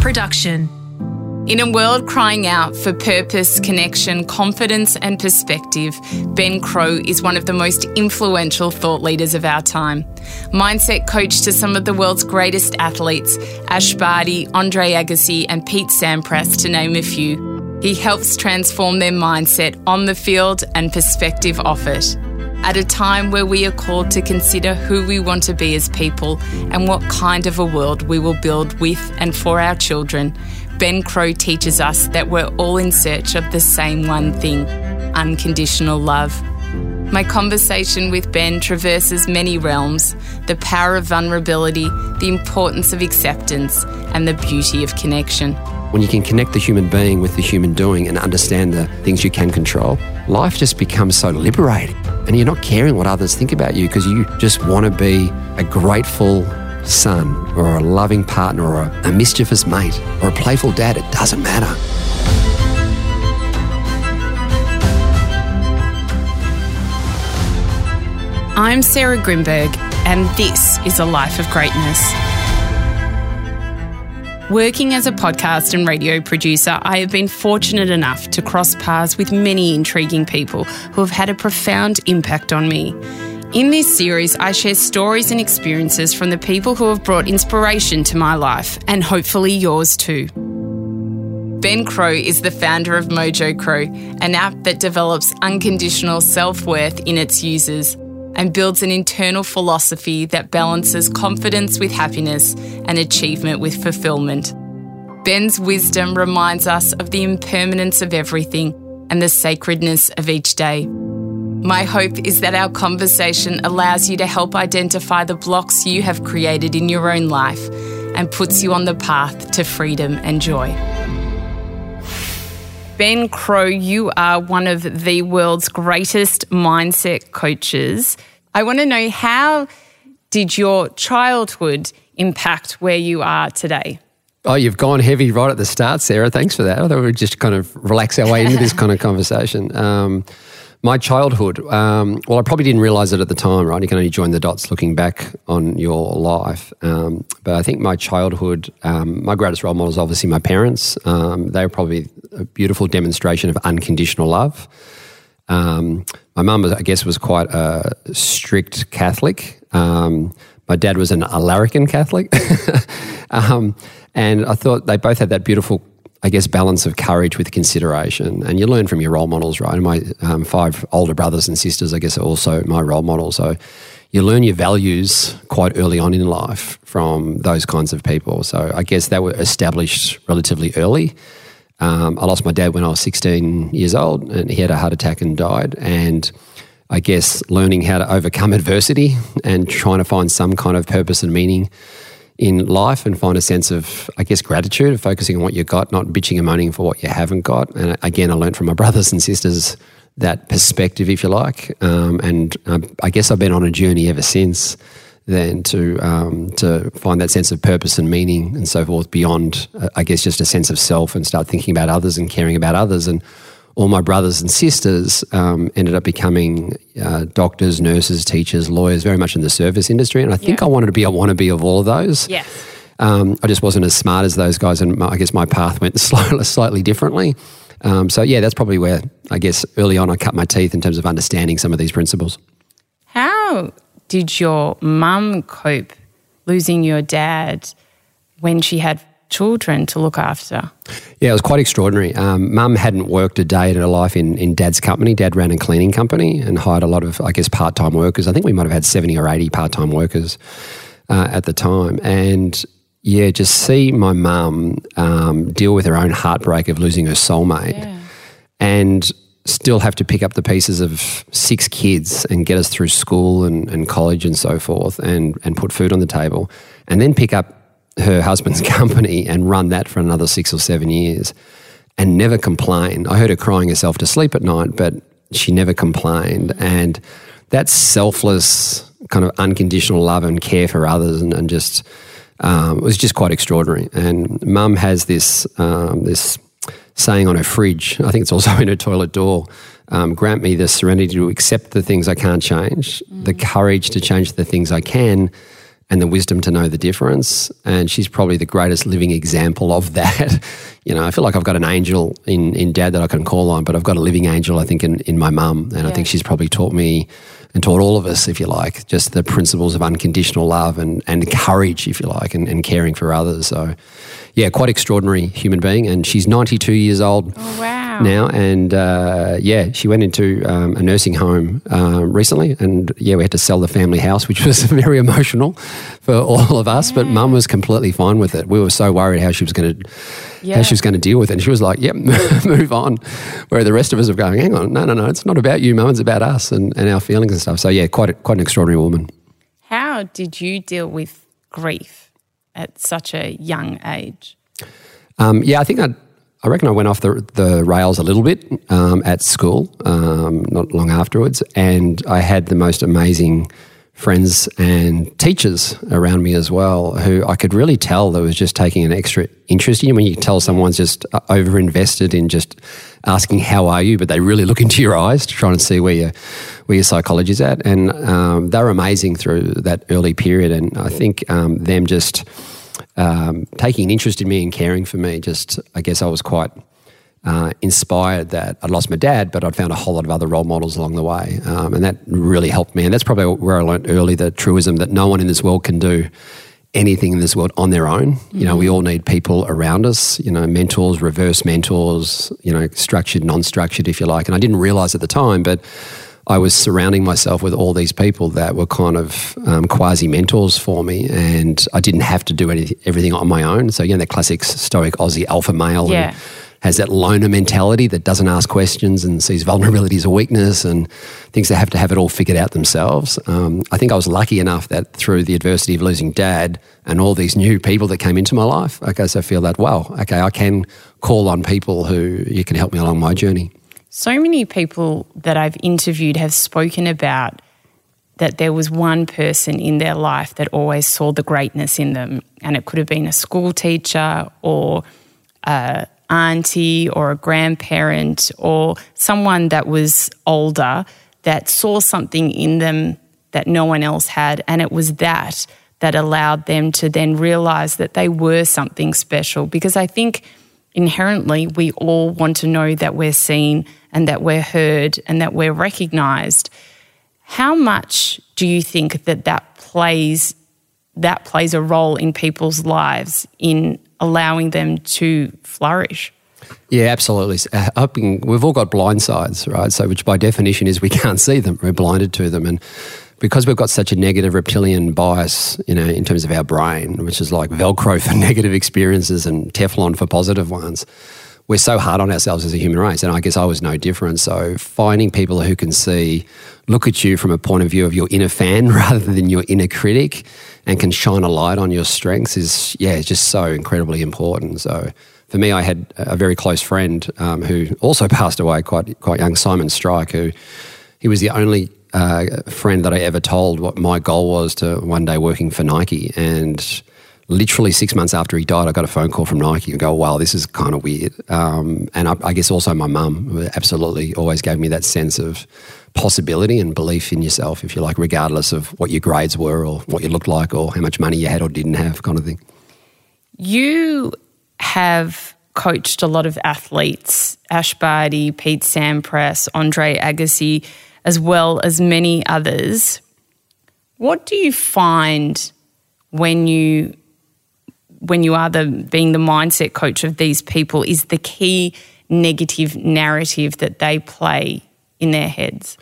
production. In a world crying out for purpose, connection, confidence, and perspective, Ben Crowe is one of the most influential thought leaders of our time. Mindset coach to some of the world's greatest athletes, Ash Barty, Andre Agassi, and Pete Sampras, to name a few. He helps transform their mindset on the field and perspective off it. At a time where we are called to consider who we want to be as people and what kind of a world we will build with and for our children, Ben Crowe teaches us that we're all in search of the same one thing unconditional love. My conversation with Ben traverses many realms the power of vulnerability, the importance of acceptance, and the beauty of connection. When you can connect the human being with the human doing and understand the things you can control, life just becomes so liberating. And you're not caring what others think about you because you just want to be a grateful, son or a loving partner or a, a mischievous mate or a playful dad, it doesn't matter. I'm Sarah Grynberg, and this is a life of greatness. Working as a podcast and radio producer, I have been fortunate enough to cross paths with many intriguing people who have had a profound impact on me. In this series, I share stories and experiences from the people who have brought inspiration to my life and hopefully yours too. Ben Crowe is the founder of Mojo Crowe, an app that develops unconditional self worth in its users and builds an internal philosophy that balances confidence with happiness and achievement with fulfillment. Ben's wisdom reminds us of the impermanence of everything and the sacredness of each day. My hope is that our conversation allows you to help identify the blocks you have created in your own life and puts you on the path to freedom and joy. Ben Crowe, you are one of the world's greatest mindset coaches. I want to know how did your childhood impact where you are today? Oh, you've gone heavy right at the start, Sarah. Thanks for that. I thought we'd just kind of relax our way into this kind of conversation. Um, my childhood, um, well, I probably didn't realize it at the time, right? You can only join the dots looking back on your life. Um, but I think my childhood, um, my greatest role models, obviously my parents. Um, they were probably a beautiful demonstration of unconditional love. Um, my mum, I guess, was quite a strict Catholic. Um, my dad was an Alarican Catholic. and I thought they both had that beautiful I guess, balance of courage with consideration. And you learn from your role models, right? And my um, five older brothers and sisters, I guess, are also my role models. So you learn your values quite early on in life from those kinds of people. So I guess they were established relatively early. Um, I lost my dad when I was 16 years old, and he had a heart attack and died. And I guess learning how to overcome adversity and trying to find some kind of purpose and meaning in life and find a sense of, I guess, gratitude, of focusing on what you got, not bitching and moaning for what you haven't got. And again, I learned from my brothers and sisters that perspective, if you like. Um, and um, I guess I've been on a journey ever since then to um, to find that sense of purpose and meaning and so forth beyond, uh, I guess, just a sense of self and start thinking about others and caring about others and all my brothers and sisters um, ended up becoming uh, doctors, nurses, teachers, lawyers, very much in the service industry. And I think yeah. I wanted to be a wannabe of all of those. Yes. Um, I just wasn't as smart as those guys, and my, I guess my path went slightly, slightly differently. Um, so, yeah, that's probably where I guess early on I cut my teeth in terms of understanding some of these principles. How did your mum cope losing your dad when she had children to look after. Yeah, it was quite extraordinary. Um, Mum hadn't worked a day in her life in, in Dad's company. Dad ran a cleaning company and hired a lot of, I guess, part time workers. I think we might have had 70 or 80 part time workers uh, at the time. And yeah, just see my mum um, deal with her own heartbreak of losing her soulmate yeah. and still have to pick up the pieces of six kids and get us through school and, and college and so forth and, and put food on the table and then pick up her husband's company and run that for another six or seven years and never complain. I heard her crying herself to sleep at night, but she never complained. And that selfless kind of unconditional love and care for others and, and just um, was just quite extraordinary. And mum has this um, this saying on her fridge, I think it's also in her toilet door, um, grant me the serenity to accept the things I can't change, mm. the courage to change the things I can, and the wisdom to know the difference. And she's probably the greatest living example of that. you know, I feel like I've got an angel in, in dad that I can call on, but I've got a living angel, I think, in, in my mum. And yeah. I think she's probably taught me and taught all of us, if you like, just the principles of unconditional love and, and courage, if you like, and, and caring for others. So, yeah, quite extraordinary human being. And she's 92 years old. Oh, wow now. And uh, yeah, she went into um, a nursing home uh, recently, and yeah, we had to sell the family house, which was very emotional for all of us. Yeah. But Mum was completely fine with it. We were so worried how she was going to. Yeah. How she was going to deal with it. And she was like, yep, move on. Where the rest of us are going, hang on, no, no, no, it's not about you, mum, it's about us and, and our feelings and stuff. So, yeah, quite, a, quite an extraordinary woman. How did you deal with grief at such a young age? Um, yeah, I think I'd, I reckon I went off the, the rails a little bit um, at school, um, not long afterwards, and I had the most amazing friends and teachers around me as well who I could really tell that was just taking an extra interest in you. When you tell someone's just uh, over invested in just asking how are you, but they really look into your eyes to try and see where your where your psychology is at, and um, they're amazing through that early period. And I think um, them just um, taking an interest in me and caring for me. Just, I guess I was quite uh, inspired that I'd lost my dad, but I'd found a whole lot of other role models along the way. Um, and that really helped me. And that's probably where I learned early the truism that no one in this world can do anything in this world on their own. Mm-hmm. You know, we all need people around us, you know, mentors, reverse mentors, you know, structured, non structured, if you like. And I didn't realize at the time, but I was surrounding myself with all these people that were kind of um, quasi mentors for me, and I didn't have to do anything, everything on my own. So, again, the classic stoic Aussie alpha male. Yeah. Has that loner mentality that doesn't ask questions and sees vulnerability as a weakness and thinks they have to have it all figured out themselves. Um, I think I was lucky enough that through the adversity of losing dad and all these new people that came into my life, I guess I feel that, wow, okay, I can call on people who you can help me along my journey. So many people that I've interviewed have spoken about that there was one person in their life that always saw the greatness in them. And it could have been a school teacher or a auntie or a grandparent or someone that was older that saw something in them that no one else had. And it was that that allowed them to then realize that they were something special. Because I think inherently we all want to know that we're seen and that we're heard and that we're recognized. How much do you think that that plays that plays a role in people's lives in allowing them to flourish? Yeah, absolutely. Uh, we've all got blind sides, right? So, which by definition is we can't see them. We're blinded to them, and because we've got such a negative reptilian bias, you know, in terms of our brain, which is like Velcro for negative experiences and Teflon for positive ones we're so hard on ourselves as a human race. And I guess I was no different. So finding people who can see, look at you from a point of view of your inner fan rather than your inner critic and can shine a light on your strengths is, yeah, it's just so incredibly important. So for me, I had a very close friend um, who also passed away quite, quite young, Simon Strike, who he was the only uh, friend that I ever told what my goal was to one day working for Nike. And literally six months after he died, I got a phone call from Nike and go, wow, this is kind of weird. Um, and I, I, guess also my mum absolutely always gave me that sense of possibility and belief in yourself, if you like, regardless of what your grades were or what you looked like or how much money you had or didn't have, kind of thing. You have coached a lot of athletes, Ash Barty, Pete Sampras, Andre Agassi, as well as many others. What do you find when you when you are the being the mindset coach of these people is the key negative narrative that they play in their heads?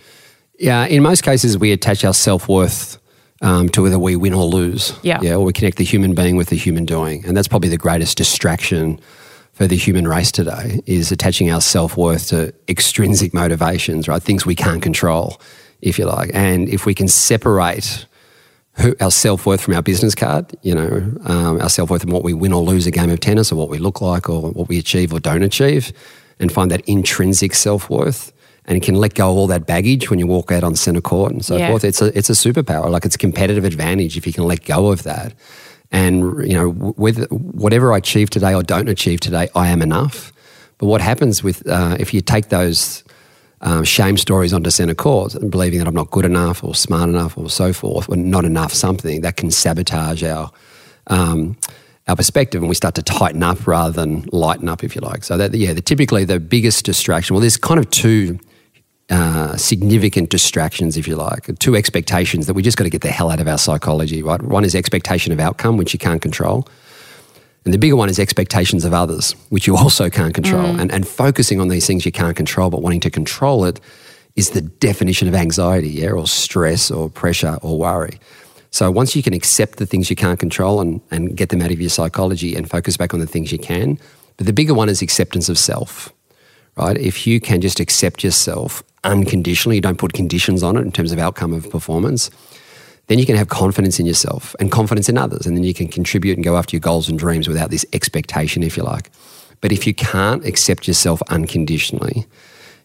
Yeah, in most cases, we attach our self worth um, to whether we win or lose. Yeah. yeah, or we connect the human being with the human doing, and that's probably the greatest distraction for the human race today is attaching our self worth to extrinsic motivations, right? Things we can't control, if you like, and if we can separate our self worth from our business card, you know, um, our self worth from what we win or lose a game of tennis or what we look like or what we achieve or don't achieve, and find that intrinsic self worth. And you can let go of all that baggage when you walk out on centre court and so yeah. forth. It's a, it's a superpower. Like it's a competitive advantage if you can let go of that. And, you know, with whatever I achieve today or don't achieve today, I am enough. But what happens with, uh, if you take those um, shame stories onto center court and believing that I'm not good enough or smart enough or so forth, or not enough something that can sabotage our um, our perspective, and we start to tighten up rather than lighten up, if you like. So that yeah, the, typically the biggest distraction. Well, there's kind of two. Uh, significant distractions, if you like, two expectations that we just got to get the hell out of our psychology, right? One is expectation of outcome, which you can't control. And the bigger one is expectations of others, which you also can't control. Mm. And, and focusing on these things you can't control, but wanting to control it is the definition of anxiety, yeah, or stress or pressure or worry. So once you can accept the things you can't control and, and get them out of your psychology and focus back on the things you can, but the bigger one is acceptance of self, right? If you can just accept yourself unconditionally, you don't put conditions on it in terms of outcome of performance, then you can have confidence in yourself and confidence in others. And then you can contribute and go after your goals and dreams without this expectation, if you like. But if you can't accept yourself unconditionally,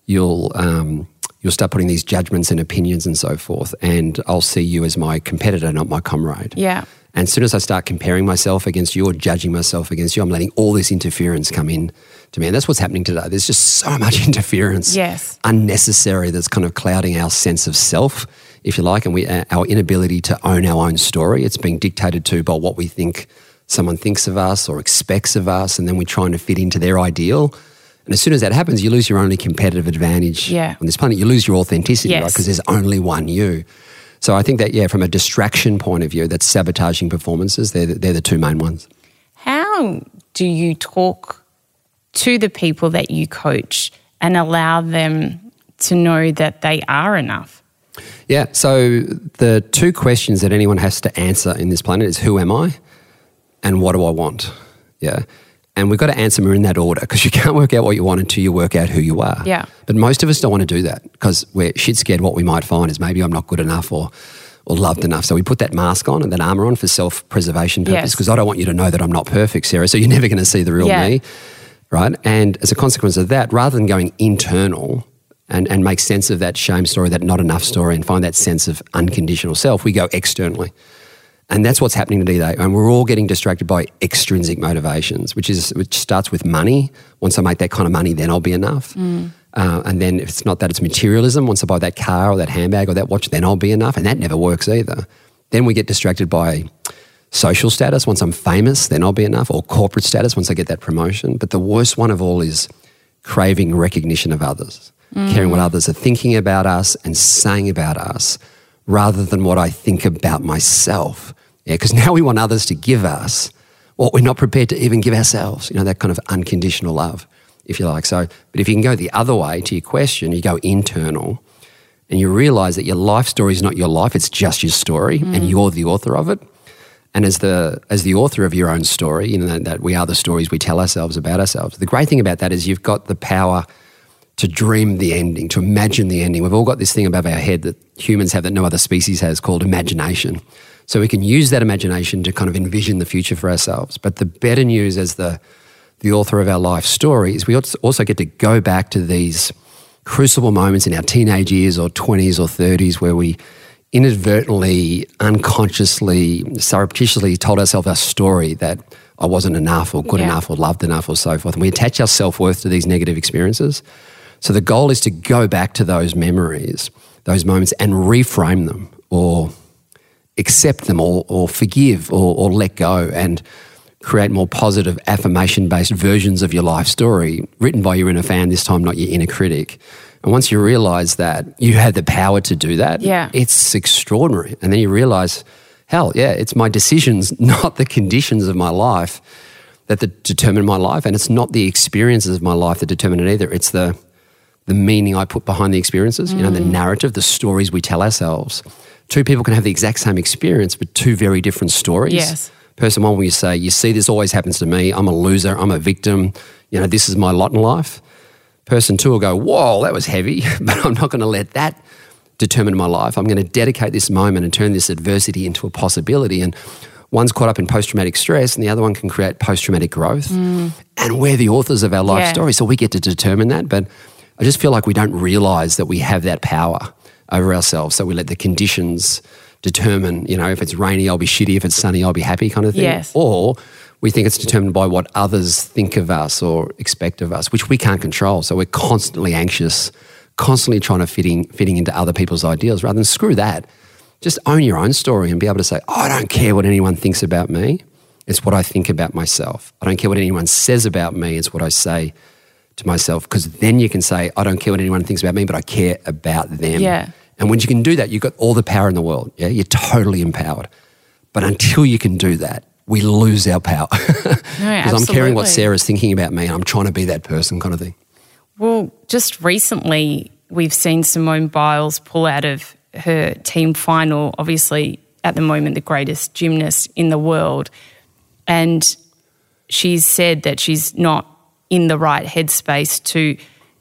you'll um, you'll start putting these judgments and opinions and so forth. And I'll see you as my competitor, not my comrade. Yeah. And as soon as I start comparing myself against you or judging myself against you, I'm letting all this interference come in to me. And that's what's happening today. There's just so much interference, yes, unnecessary, that's kind of clouding our sense of self if you like, and we uh, our inability to own our own story. It's being dictated to by what we think someone thinks of us or expects of us, and then we're trying to fit into their ideal. And as soon as that happens, you lose your only competitive advantage yeah. on this planet. You lose your authenticity, yes. right? Because there's only one you. So I think that, yeah, from a distraction point of view, that's sabotaging performances. They're, they're the two main ones. How do you talk to the people that you coach and allow them to know that they are enough? Yeah. So the two questions that anyone has to answer in this planet is who am I and what do I want? Yeah. And we've got to answer them in that order because you can't work out what you want until you work out who you are. Yeah. But most of us don't want to do that because we're shit scared what we might find is maybe I'm not good enough or or loved enough. So we put that mask on and that armor on for self preservation purpose because yes. I don't want you to know that I'm not perfect, Sarah. So you're never going to see the real yeah. me. Right. And as a consequence of that, rather than going internal and, and make sense of that shame story, that not enough story, and find that sense of unconditional self, we go externally. And that's what's happening today. And we're all getting distracted by extrinsic motivations, which is which starts with money. Once I make that kind of money, then I'll be enough. Mm. Uh, and then if it's not that, it's materialism. Once I buy that car or that handbag or that watch, then I'll be enough. And that never works either. Then we get distracted by social status. Once I'm famous, then I'll be enough. Or corporate status once I get that promotion. But the worst one of all is craving recognition of others mm. caring what others are thinking about us and saying about us rather than what I think about myself. Yeah, because now we want others to give us what we're not prepared to even give ourselves, you know, that kind of unconditional love, if you like. So, but if you can go the other way to your question, you go internal and you realize that your life story is not your life, it's just your story mm. and you're the author of it. And as the as the author of your own story, you know that, that we are the stories we tell ourselves about ourselves. The great thing about that is you've got the power to dream the ending, to imagine the ending. We've all got this thing above our head that humans have that no other species has called imagination. So we can use that imagination to kind of envision the future for ourselves. But the better news as the, the author of our life story is we also get to go back to these crucible moments in our teenage years or 20s or 30s where we inadvertently, unconsciously, surreptitiously told ourselves a story that I wasn't enough or good yeah. enough or loved enough or so forth. And we attach our self worth to these negative experiences. So the goal is to go back to those memories, those moments, and reframe them or accept them or, or forgive or, or let go and create more positive affirmation based versions of your life story written by your inner fan, this time not your inner critic. And once you realize that you have the power to do that, yeah. it's extraordinary. And then you realize, hell, yeah, it's my decisions, not the conditions of my life that determine my life. And it's not the experiences of my life that determine it either. It's the the meaning I put behind the experiences, you know, the mm. narrative, the stories we tell ourselves. Two people can have the exact same experience, but two very different stories. Yes. Person one, where you say, you see, this always happens to me. I'm a loser. I'm a victim. You know, this is my lot in life. Person two will go, whoa, that was heavy, but I'm not going to let that determine my life. I'm going to dedicate this moment and turn this adversity into a possibility. And one's caught up in post traumatic stress and the other one can create post traumatic growth. Mm. And we're the authors of our life yeah. story. So we get to determine that. But I just feel like we don't realize that we have that power over ourselves. So we let the conditions determine, you know, if it's rainy, I'll be shitty. If it's sunny, I'll be happy kind of thing. Yes. Or we think it's determined by what others think of us or expect of us, which we can't control. So we're constantly anxious, constantly trying to fitting fitting into other people's ideals rather than screw that. Just own your own story and be able to say, oh, I don't care what anyone thinks about me. It's what I think about myself. I don't care what anyone says about me. It's what I say to myself. Because then you can say, I don't care what anyone thinks about me, but I care about them. Yeah. And when you can do that, you've got all the power in the world. Yeah. You're totally empowered. But until you can do that, we lose our power. Because I'm caring what Sarah's thinking about me and I'm trying to be that person kind of thing. Well, just recently, we've seen Simone Biles pull out of her team final, obviously, at the moment, the greatest gymnast in the world. And she's said that she's not in the right headspace to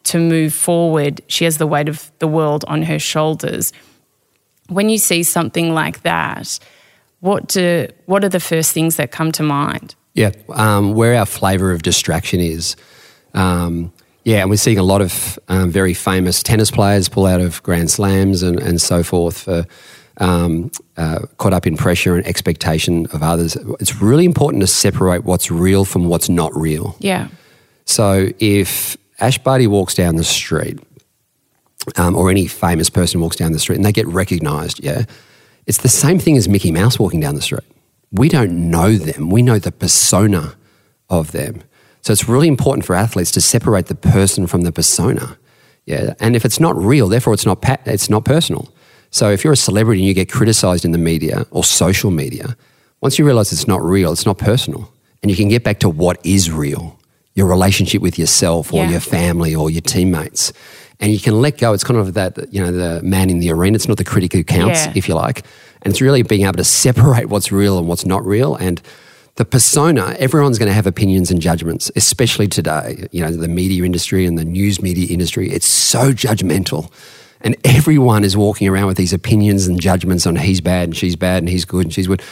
to move forward. She has the weight of the world on her shoulders. When you see something like that, what do what are the first things that come to mind? Yeah, um, where our flavour of distraction is. Um, yeah, and we're seeing a lot of um, very famous tennis players pull out of Grand Slams and, and so forth for um, uh, caught up in pressure and expectation of others. It's really important to separate what's real from what's not real. Yeah. So if Ash Barty walks down the street, um, or any famous person walks down the street and they get recognised, yeah, it's the same thing as Mickey Mouse walking down the street. We don't know them. We know the persona of them. So it's really important for athletes to separate the person from the persona. Yeah, and if it's not real, therefore it's not it's not personal. So if you're a celebrity and you get criticized in the media or social media, once you realize it's not real, it's not personal, and you can get back to what is real, your relationship with yourself or yeah. your family or your teammates, and you can let go. It's kind of that you know the man in the arena. It's not the critic who counts, yeah. if you like, and it's really being able to separate what's real and what's not real and the persona, everyone's going to have opinions and judgments, especially today. You know, the media industry and the news media industry, it's so judgmental. And everyone is walking around with these opinions and judgments on he's bad and she's bad and he's good and she's good.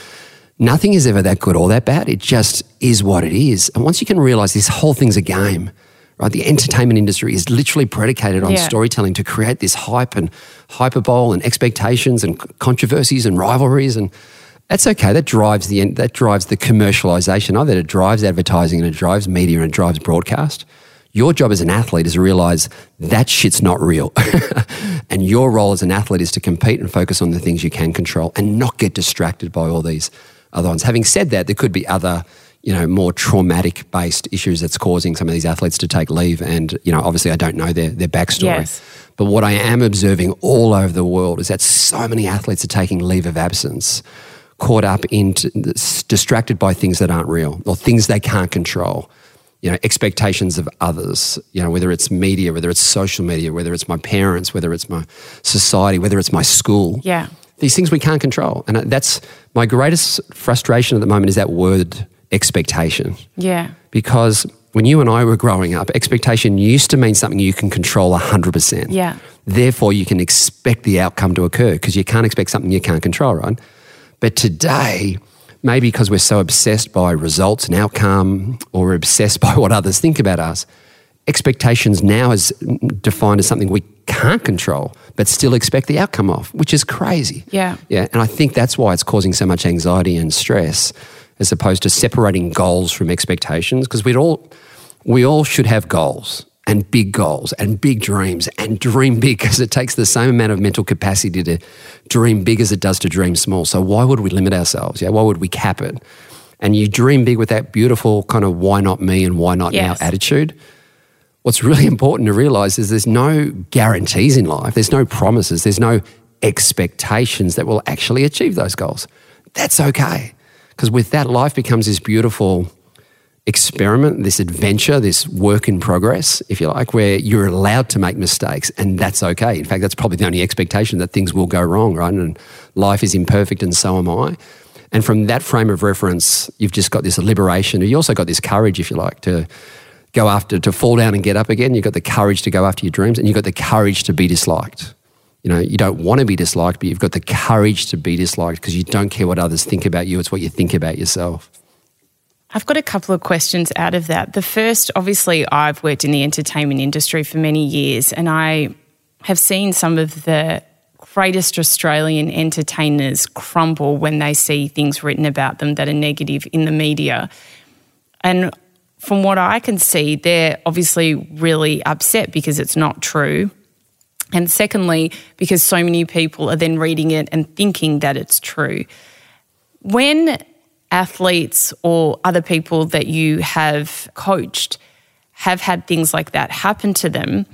Nothing is ever that good or that bad. It just is what it is. And once you can realize this whole thing's a game, right? The entertainment industry is literally predicated on yeah. storytelling to create this hype and hyperbole and expectations and controversies and rivalries and that's okay. That drives the that drives the commercialization of it. It drives advertising and it drives media and it drives broadcast. Your job as an athlete is to realize that shit's not real. and your role as an athlete is to compete and focus on the things you can control and not get distracted by all these other ones. Having said that, there could be other, you know, more traumatic based issues that's causing some of these athletes to take leave. And, you know, obviously I don't know their, their backstory. Yes. But what I am observing all over the world is that so many athletes are taking leave of absence caught up in distracted by things that aren't real or things they can't control you know expectations of others you know whether it's media whether it's social media whether it's my parents whether it's my society whether it's my school yeah these things we can't control. And that's my greatest frustration at the moment is that word expectation. Yeah. Because when you and I were growing up expectation used to mean something you can control 100% yeah. Therefore you can expect the outcome to occur because you can't expect something you can't control right? But today, maybe because we're so obsessed by results and outcome or obsessed by what others think about us, expectations now is defined as something we can't control, but still expect the outcome of, which is crazy. Yeah. Yeah. And I think that's why it's causing so much anxiety and stress as opposed to separating goals from expectations. Because we'd all we all should have goals and big goals and big dreams and dream big because it takes the same amount of mental capacity to dream big as it does to dream small. So why would we limit ourselves? Yeah, why would we cap it? And you dream big with that beautiful kind of why not me and why not yes. now attitude. What's really important to realize is there's no guarantees in life. There's no promises. There's no expectations that will actually achieve those goals. That's okay. Because with that, life becomes this beautiful experiment, this adventure, this work in progress, if you like, where you're allowed to make mistakes and that's okay. In fact, that's probably the only expectation that things will go wrong, right? And life is imperfect and so am I. And from that frame of reference, you've just got this liberation. You also got this courage, if you like, to go after, to fall down and get up again. You've got the courage to go after your dreams and you've got the courage to be disliked. You know, you don't want to be disliked, but you've got the courage to be disliked because you don't care what others think about you. It's what you think about yourself. I've got a couple of questions out of that. The first, obviously, I've worked in the entertainment industry for many years and I have seen some of the greatest Australian entertainers crumble when they see things written about them that are negative in the media. And from what I can see, they're obviously really upset because it's not true. And secondly, because so many people are then reading it and thinking that it's true. When athletes or other people that you have coached have had things like that happen to them,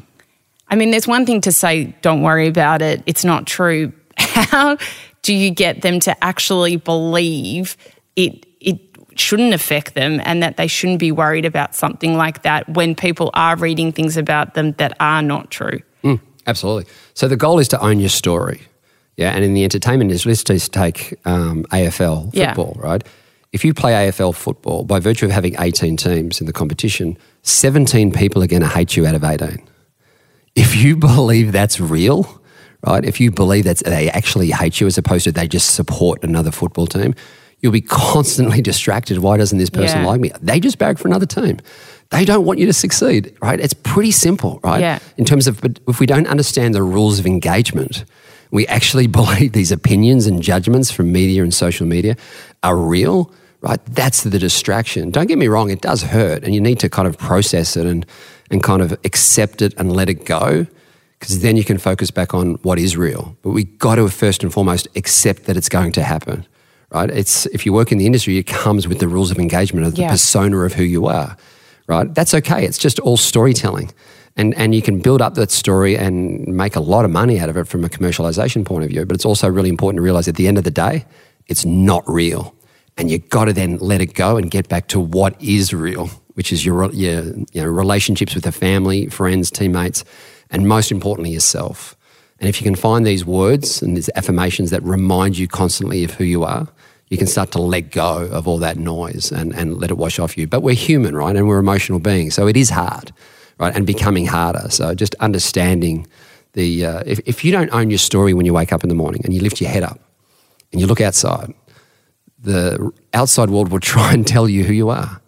I mean, there's one thing to say, don't worry about it, it's not true. How do you get them to actually believe it? Shouldn't affect them and that they shouldn't be worried about something like that when people are reading things about them that are not true. Mm, absolutely. So the goal is to own your story. Yeah. And in the entertainment industry, let's just take um, AFL football, yeah. right? If you play AFL football, by virtue of having 18 teams in the competition, 17 people are going to hate you out of 18. If you believe that's real, right? If you believe that they actually hate you as opposed to they just support another football team, you'll be constantly distracted. Why doesn't this person yeah. like me? They just bag for another team. They don't want you to succeed, right? It's pretty simple, right? Yeah. In terms of, but if we don't understand the rules of engagement, we actually believe these opinions and judgments from media and social media are real, right? That's the distraction. Don't get me wrong, it does hurt, and you need to kind of process it and, and kind of accept it and let it go because then you can focus back on what is real. But we got to first and foremost accept that it's going to happen right? It's if you work in the industry, it comes with the rules of engagement of the yeah. persona of who you are, right? That's okay. It's just all storytelling. And, and you can build up that story and make a lot of money out of it from a commercialization point of view. But it's also really important to realize at the end of the day, it's not real. And you've got to then let it go and get back to what is real, which is your, your you know, relationships with the family, friends, teammates, and most importantly, yourself. And if you can find these words and these affirmations that remind you constantly of who you are, you can start to let go of all that noise and, and let it wash off you. But we're human, right? And we're emotional beings. So it is hard, right? And becoming harder. So just understanding the, uh, if, if you don't own your story when you wake up in the morning and you lift your head up and you look outside, the outside world will try and tell you who you are.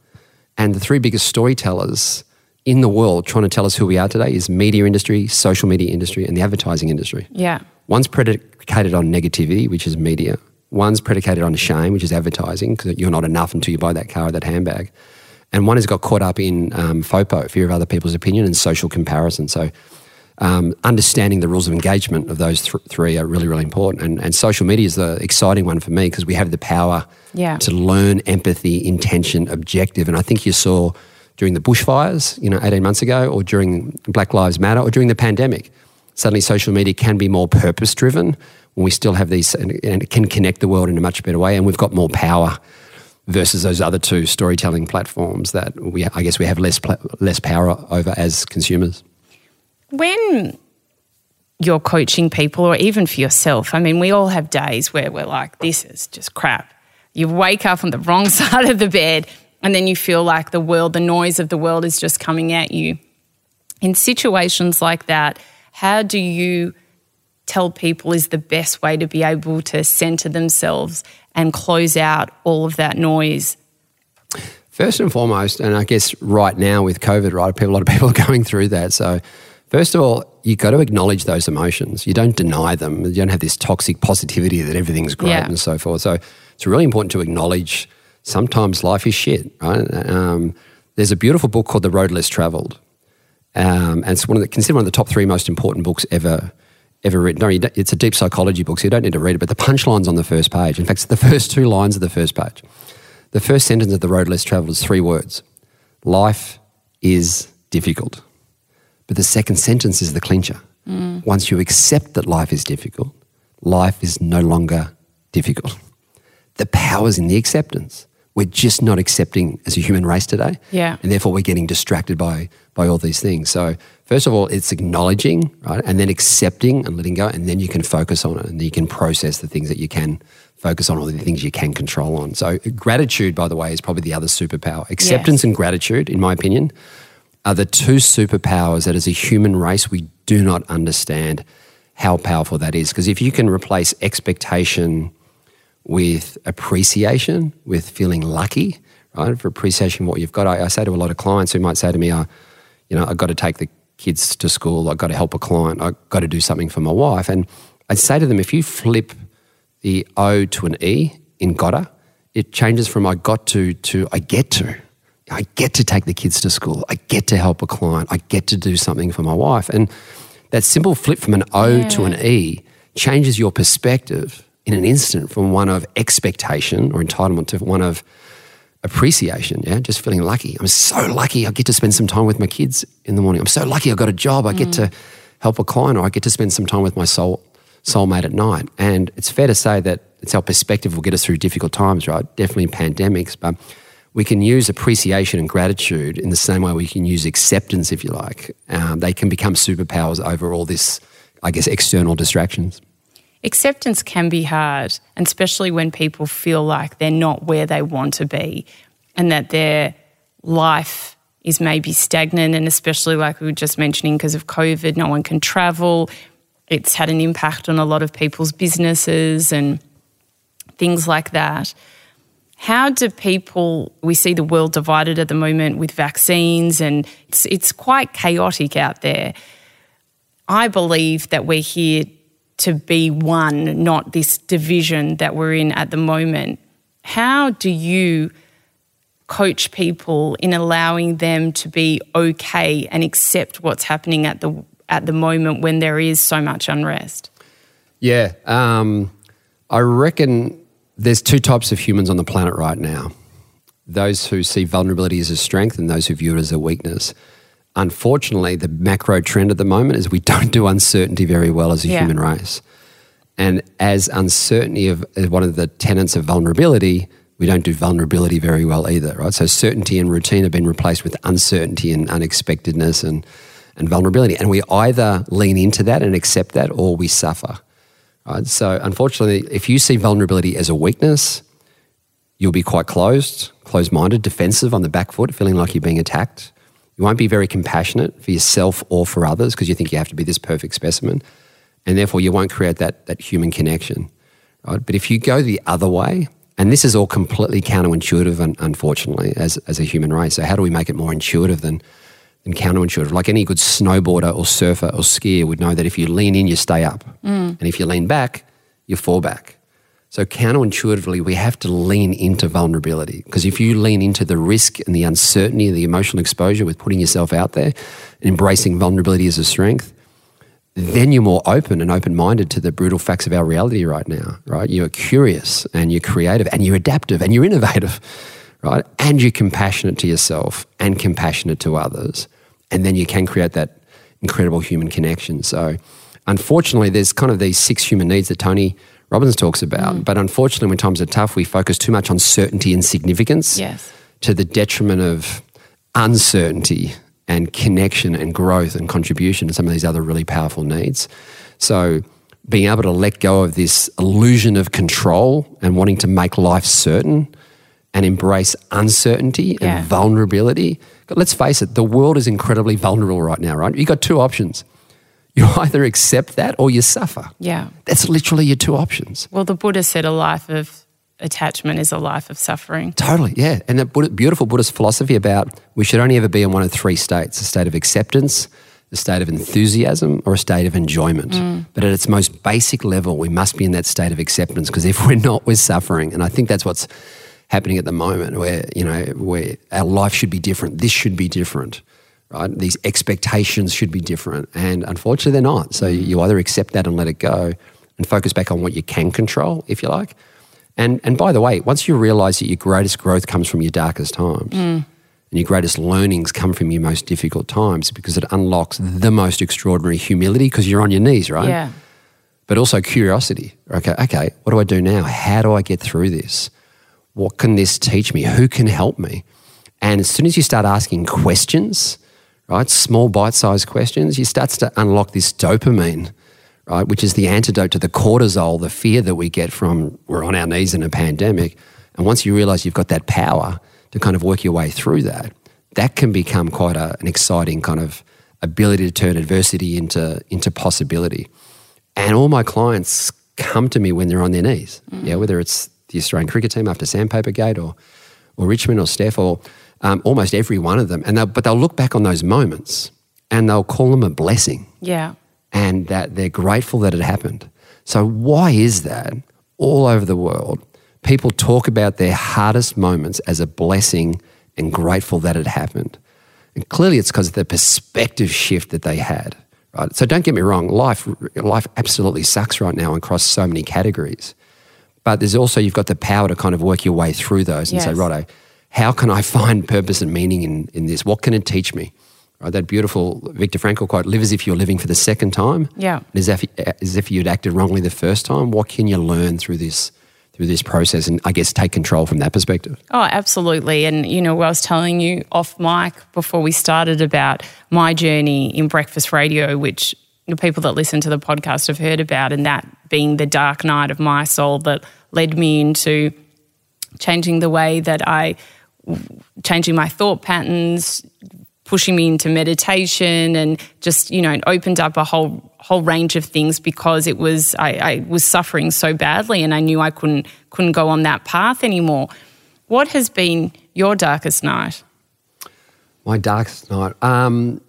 And the three biggest storytellers in the world trying to tell us who we are today is media industry, social media industry, and the advertising industry. Yeah. One's predicated on negativity, which is media. One's predicated on shame, which is advertising, because you're not enough until you buy that car or that handbag. And one has got caught up in um, FOPO, fear of other people's opinion, and social comparison. So, um, understanding the rules of engagement of those th- three are really, really important. And, and social media is the exciting one for me because we have the power yeah. to learn empathy, intention, objective. And I think you saw during the bushfires, you know, 18 months ago, or during Black Lives Matter, or during the pandemic. Suddenly, social media can be more purpose driven when we still have these and it can connect the world in a much better way and we've got more power versus those other two storytelling platforms that we I guess we have less less power over as consumers. When you're coaching people or even for yourself, I mean we all have days where we're like this is just crap. You wake up on the wrong side of the bed and then you feel like the world the noise of the world is just coming at you. In situations like that, how do you tell people is the best way to be able to center themselves and close out all of that noise? First and foremost, and I guess right now with COVID, right, people, a lot of people are going through that. So, first of all, you've got to acknowledge those emotions. You don't deny them. You don't have this toxic positivity that everything's great yeah. and so forth. So, it's really important to acknowledge sometimes life is shit, right? Um, there's a beautiful book called The Road Less Traveled. Um, and it's one of the, considered one of the top three most important books ever ever written. No, it's a deep psychology book, so you don't need to read it. But the punchline's on the first page. In fact, it's the first two lines of the first page. The first sentence of The Road Less Traveled is three words Life is difficult. But the second sentence is the clincher. Mm. Once you accept that life is difficult, life is no longer difficult. The power's in the acceptance. We're just not accepting as a human race today. Yeah. And therefore we're getting distracted by by all these things. So first of all, it's acknowledging, right? And then accepting and letting go. And then you can focus on it and you can process the things that you can focus on or the things you can control on. So gratitude, by the way, is probably the other superpower. Acceptance yes. and gratitude, in my opinion, are the two superpowers that as a human race we do not understand how powerful that is. Because if you can replace expectation with appreciation, with feeling lucky, right? For appreciation what you've got. I, I, say to a lot of clients who might say to me, oh, you know, I've got to take the kids to school, I've got to help a client, I've got to do something for my wife. And I'd say to them, if you flip the O to an E in gotta, it changes from I got to to I get to. I get to take the kids to school. I get to help a client. I get to do something for my wife. And that simple flip from an O to an E changes your perspective in an instant from one of expectation or entitlement to one of appreciation. Yeah, just feeling lucky. I'm so lucky. I get to spend some time with my kids in the morning. I'm so lucky. I got a job. I get to help a client, or I get to spend some time with my soul soulmate at night. And it's fair to say that it's our perspective will get us through difficult times, right? Definitely pandemics, but we can use appreciation and gratitude in the same way we can use acceptance, if you like. Um, they can become superpowers over all this, I guess, external distractions. Acceptance can be hard, especially when people feel like they're not where they want to be and that their life is maybe stagnant. And especially, like we were just mentioning, because of COVID, no one can travel. It's had an impact on a lot of people's businesses and things like that. How do people, we see the world divided at the moment with vaccines and it's, it's quite chaotic out there. I believe that we're here to be one, not this division that we're in at the moment. How do you coach people in allowing them to be okay and accept what's happening at the at the moment when there is so much unrest? Yeah, um, I reckon there's two types of humans on the planet right now those who see vulnerability as a strength and those who view it as a weakness. Unfortunately, the macro trend at the moment is we don't do uncertainty very well as a yeah. human race. And as uncertainty of as one of the tenets of vulnerability, we don't do vulnerability very well either, right? So certainty and routine have been replaced with uncertainty and unexpectedness and, and vulnerability. And we either lean into that and accept that or we suffer. Right? So, unfortunately, if you see vulnerability as a weakness, you'll be quite closed, closed minded, defensive on the back foot, feeling like you're being attacked. You won't be very compassionate for yourself or for others because you think you have to be this perfect specimen. And therefore, you won't create that, that human connection. Right? But if you go the other way, and this is all completely counterintuitive, and unfortunately, as, as a human race. So, how do we make it more intuitive than and counterintuitive. Like any good snowboarder or surfer or skier would know that if you lean in, you stay up. Mm. And if you lean back, you fall back. So counterintuitively, we have to lean into vulnerability because if you lean into the risk and the uncertainty and the emotional exposure with putting yourself out there, and embracing vulnerability as a strength, then you're more open and open minded to the brutal facts of our reality right now, right? You're curious and you're creative and you're adaptive and you're innovative, right? And you're compassionate to yourself and compassionate to others and then you can create that incredible human connection. So, unfortunately, there's kind of these six human needs that Tony Robbins talks about. Mm. But unfortunately, when times are tough, we focus too much on certainty and significance yes. to the detriment of uncertainty and connection and growth and contribution to some of these other really powerful needs. So, being able to let go of this illusion of control and wanting to make life certain and embrace uncertainty yeah. and vulnerability let's face it, the world is incredibly vulnerable right now, right? You've got two options. You either accept that or you suffer. Yeah. That's literally your two options. Well, the Buddha said a life of attachment is a life of suffering. Totally, yeah. And the beautiful Buddhist philosophy about we should only ever be in one of three states a state of acceptance, a state of enthusiasm, or a state of enjoyment. Mm. But at its most basic level, we must be in that state of acceptance because if we're not, we're suffering. And I think that's what's happening at the moment where, you know, where our life should be different. This should be different, right? These expectations should be different. And unfortunately, they're not. So you either accept that and let it go and focus back on what you can control, if you like. And, and by the way, once you realize that your greatest growth comes from your darkest times, mm. and your greatest learnings come from your most difficult times because it unlocks the most extraordinary humility because you're on your knees, right? Yeah. But also curiosity. Okay, okay, what do I do now? How do I get through this? what can this teach me? Who can help me? And as soon as you start asking questions, right, small bite sized questions, you start to unlock this dopamine, right, which is the antidote to the cortisol, the fear that we get from we're on our knees in a pandemic. And once you realize you've got that power to kind of work your way through that, that can become quite a, an exciting kind of ability to turn adversity into, into possibility. And all my clients come to me when they're on their knees. Mm. Yeah, whether it's the Australian cricket team after Sandpaper Gate or, or Richmond or Steph or um, almost every one of them. And they'll, but they'll look back on those moments and they'll call them a blessing. Yeah. And that they're grateful that it happened. So, why is that all over the world? People talk about their hardest moments as a blessing and grateful that it happened. And clearly, it's because of the perspective shift that they had. Right? So don't get me wrong, life life absolutely sucks right now across so many categories. But there's also you've got the power to kind of work your way through those and say, Yes. righto, how can I find purpose and meaning in, in this? What can it teach me? Right, that beautiful Viktor Frankl quote: "Live as if you're living for the second time." Yeah. as if as if you'd acted wrongly the first time. What can you learn through this through this process, and I guess take control from that perspective? Oh, absolutely. And, you know, I was telling you off mic before we started about my journey in breakfast radio, which the people that listen to the podcast have heard about, and that being the dark night of my soul that led me into changing the way that I, changing my thought patterns, pushing me into meditation and just you know it opened up a whole whole range of things because it was I, I was suffering so badly and I knew I couldn't couldn't go on that path anymore. What has been your darkest night? My darkest night. Um,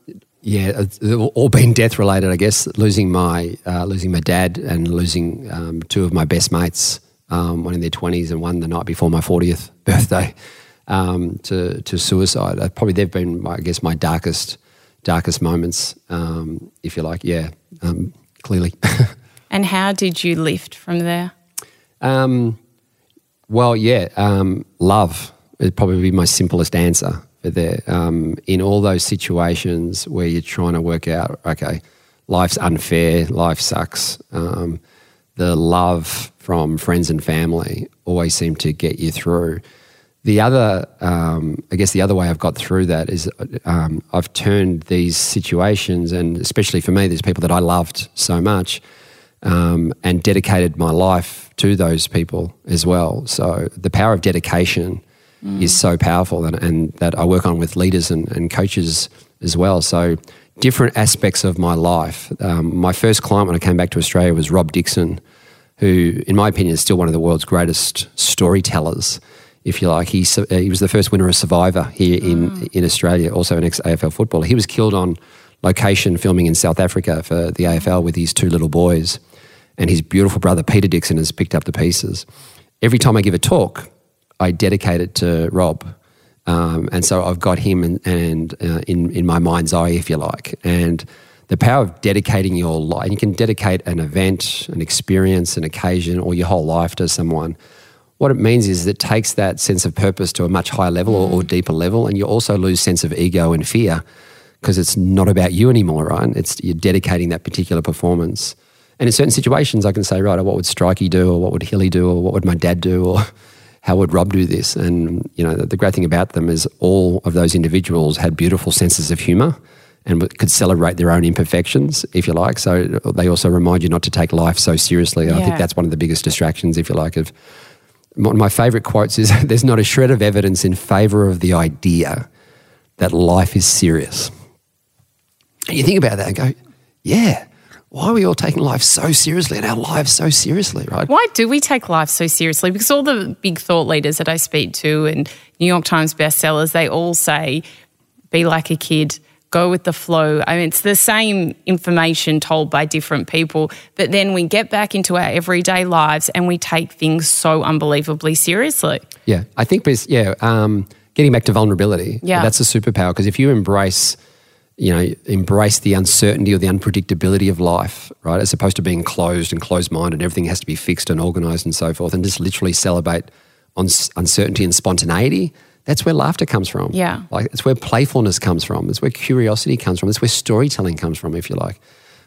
yeah, all been death related, I guess. Losing my uh, losing my dad and losing um, two of my best mates, um, one in their twenties and one the night before my fortieth birthday, um, to to suicide. Uh, Probably they've been, my, I guess, my darkest darkest moments, um, if you like. Yeah, um, clearly. And how did you lift from there? Um, well, yeah, um, love would probably be my simplest answer for there. Um, in all those situations where you're trying to work out, okay, life's unfair, life sucks. Um, the love from friends and family always seem to get you through. The other, um, I guess, the other way I've got through that is um, I've turned these situations, and especially for me, there's people that I loved so much, um, and dedicated my life to those people as well. So the power of dedication is so powerful, and, and that I work on with leaders and, and coaches as well. So different aspects of my life. Um, my first client when I came back to Australia was Rob Dixon, who, in my opinion, is still one of the world's greatest storytellers. If you like, he he was the first winner of Survivor here in in Australia, also an ex AFL footballer. He was killed on location filming in South Africa for the AFL with his two little boys, and his beautiful brother Peter Dixon has picked up the pieces. Every time I give a talk, I dedicate it to Rob, um, and so I've got him and, and uh, in in my mind's eye, if you like, and the power of dedicating your life. You can dedicate an event, an experience, an occasion, or your whole life to someone. What it means is it takes that sense of purpose to a much higher level or, or mm. deeper level, and you also lose sense of ego and fear because it's not about you anymore, right? It's you're dedicating that particular performance. And in certain situations, I can say, right, what would Strikey do, or what would Hilly do, or what would my dad do, or how would Rob do this? And you know, the, the great thing about them is all of those individuals had beautiful senses of humour and could celebrate their own imperfections, if you like. So they also remind you not to take life so seriously. I think that's one of the biggest distractions, if you like, of one of my favorite quotes is there's not a shred of evidence in favor of the idea that life is serious. And you think about that and go, yeah, why are we all taking life so seriously and our lives so seriously, right? Why do we take life so seriously? Because all the big thought leaders that I speak to and New York Times bestsellers, they all say, be like a kid, go with the flow. I mean, it's the same information told by different people, but then we get back into our everyday lives and we take things so unbelievably seriously. Yeah, I think, yeah, um, getting back to vulnerability, Yeah. that's a superpower because if you embrace, you know, embrace the uncertainty or the unpredictability of life, right, as opposed to being closed and closed minded, everything has to be fixed and organized and so forth, and just literally celebrate on uncertainty and spontaneity, that's where laughter comes from. Yeah. Like it's where playfulness comes from. It's where curiosity comes from. It's where storytelling comes from, if you like.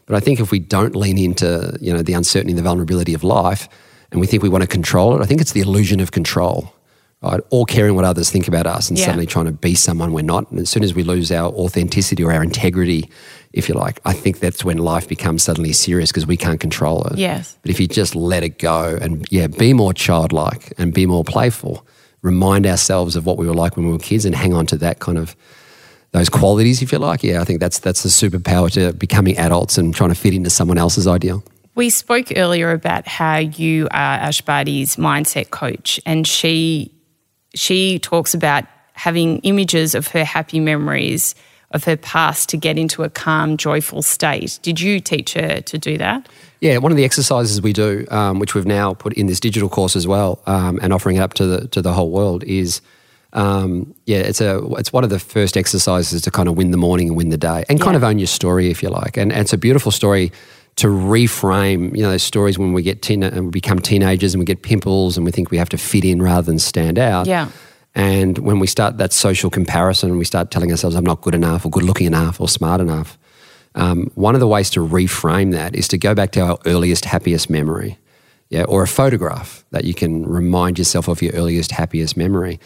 But I think if we don't lean into you know the uncertainty and the vulnerability of life, and we think we want to control it, I think it's the illusion of control, right? Or caring what others think about us, and Yeah. suddenly trying to be someone we're not. And as soon as we lose our authenticity or our integrity, if you like, I think that's when life becomes suddenly serious because we can't control it. Yes. But if you just let it go and yeah, be more childlike and be more playful, remind ourselves of what we were like when we were kids and hang on to that kind of those qualities, if you like. Yeah, I think that's that's the superpower to becoming adults and trying to fit into someone else's ideal. We spoke earlier about how you are Ash Barty's mindset coach, and she she talks about having images of her happy memories of her past to get into a calm, joyful state. Did you teach her to do that? Yeah, one of the exercises we do, um, which we've now put in this digital course as well, um, and offering it up to the to the whole world, is um, yeah, it's a it's one of the first exercises to kind of win the morning and win the day, and kind of own your story if you like. And, and it's a beautiful story to reframe. You know, those stories when we get teen and we become teenagers and we get pimples and we think we have to fit in rather than stand out. Yeah. And when we start that social comparison, we start telling ourselves, "I'm not good enough, or good looking enough, or smart enough." Um, one of the ways to reframe that is to go back to our earliest, happiest memory, yeah, or a photograph that you can remind yourself of your earliest, happiest memory.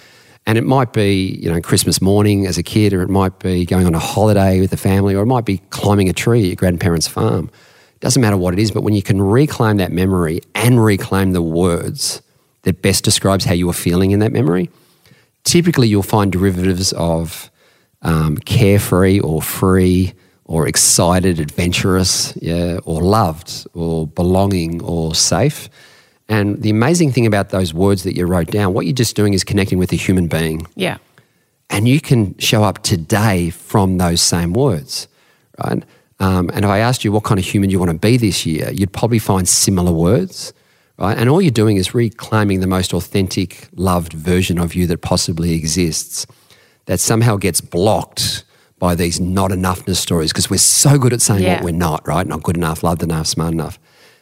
And it might be, you know, Christmas morning as a kid, or it might be going on a holiday with the family, or it might be climbing a tree at your grandparents' farm. It Doesn't matter what it is, but when you can reclaim that memory and reclaim the words that best describes how you were feeling in that memory, typically you'll find derivatives of um, carefree or free or excited, adventurous, yeah, or loved or belonging or safe. And the amazing thing about those words that you wrote down, what you're just doing is connecting with a human being. Yeah. And you can show up today from those same words, right? Um, and if I asked you what kind of human you want to be this year, you'd probably find similar words, right? And all you're doing is reclaiming the most authentic, loved version of you that possibly exists that somehow gets blocked by these not enoughness stories because we're so good at saying Yeah. what we're not, right? Not good enough, loved enough, smart enough.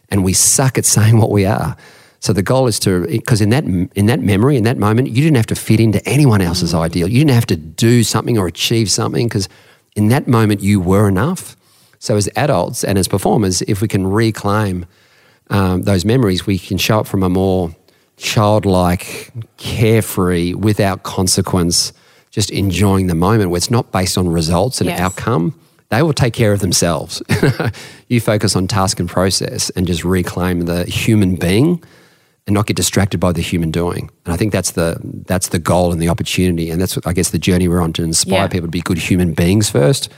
And we suck at saying what we are. So the goal is to, because in that in that memory, in that moment, you didn't have to fit into anyone else's ideal. You didn't have to do something or achieve something because in that moment you were enough. So as adults and as performers, if we can reclaim um, those memories, we can show up from a more childlike, carefree, without consequence, just enjoying the moment where it's not based on results and Yes. outcome. They will take care of themselves. you focus on task and process and just reclaim the human being and not get distracted by the human doing. And I think that's the that's the goal and the opportunity. And that's I guess the journey we're on to inspire Yeah. people to be good human beings first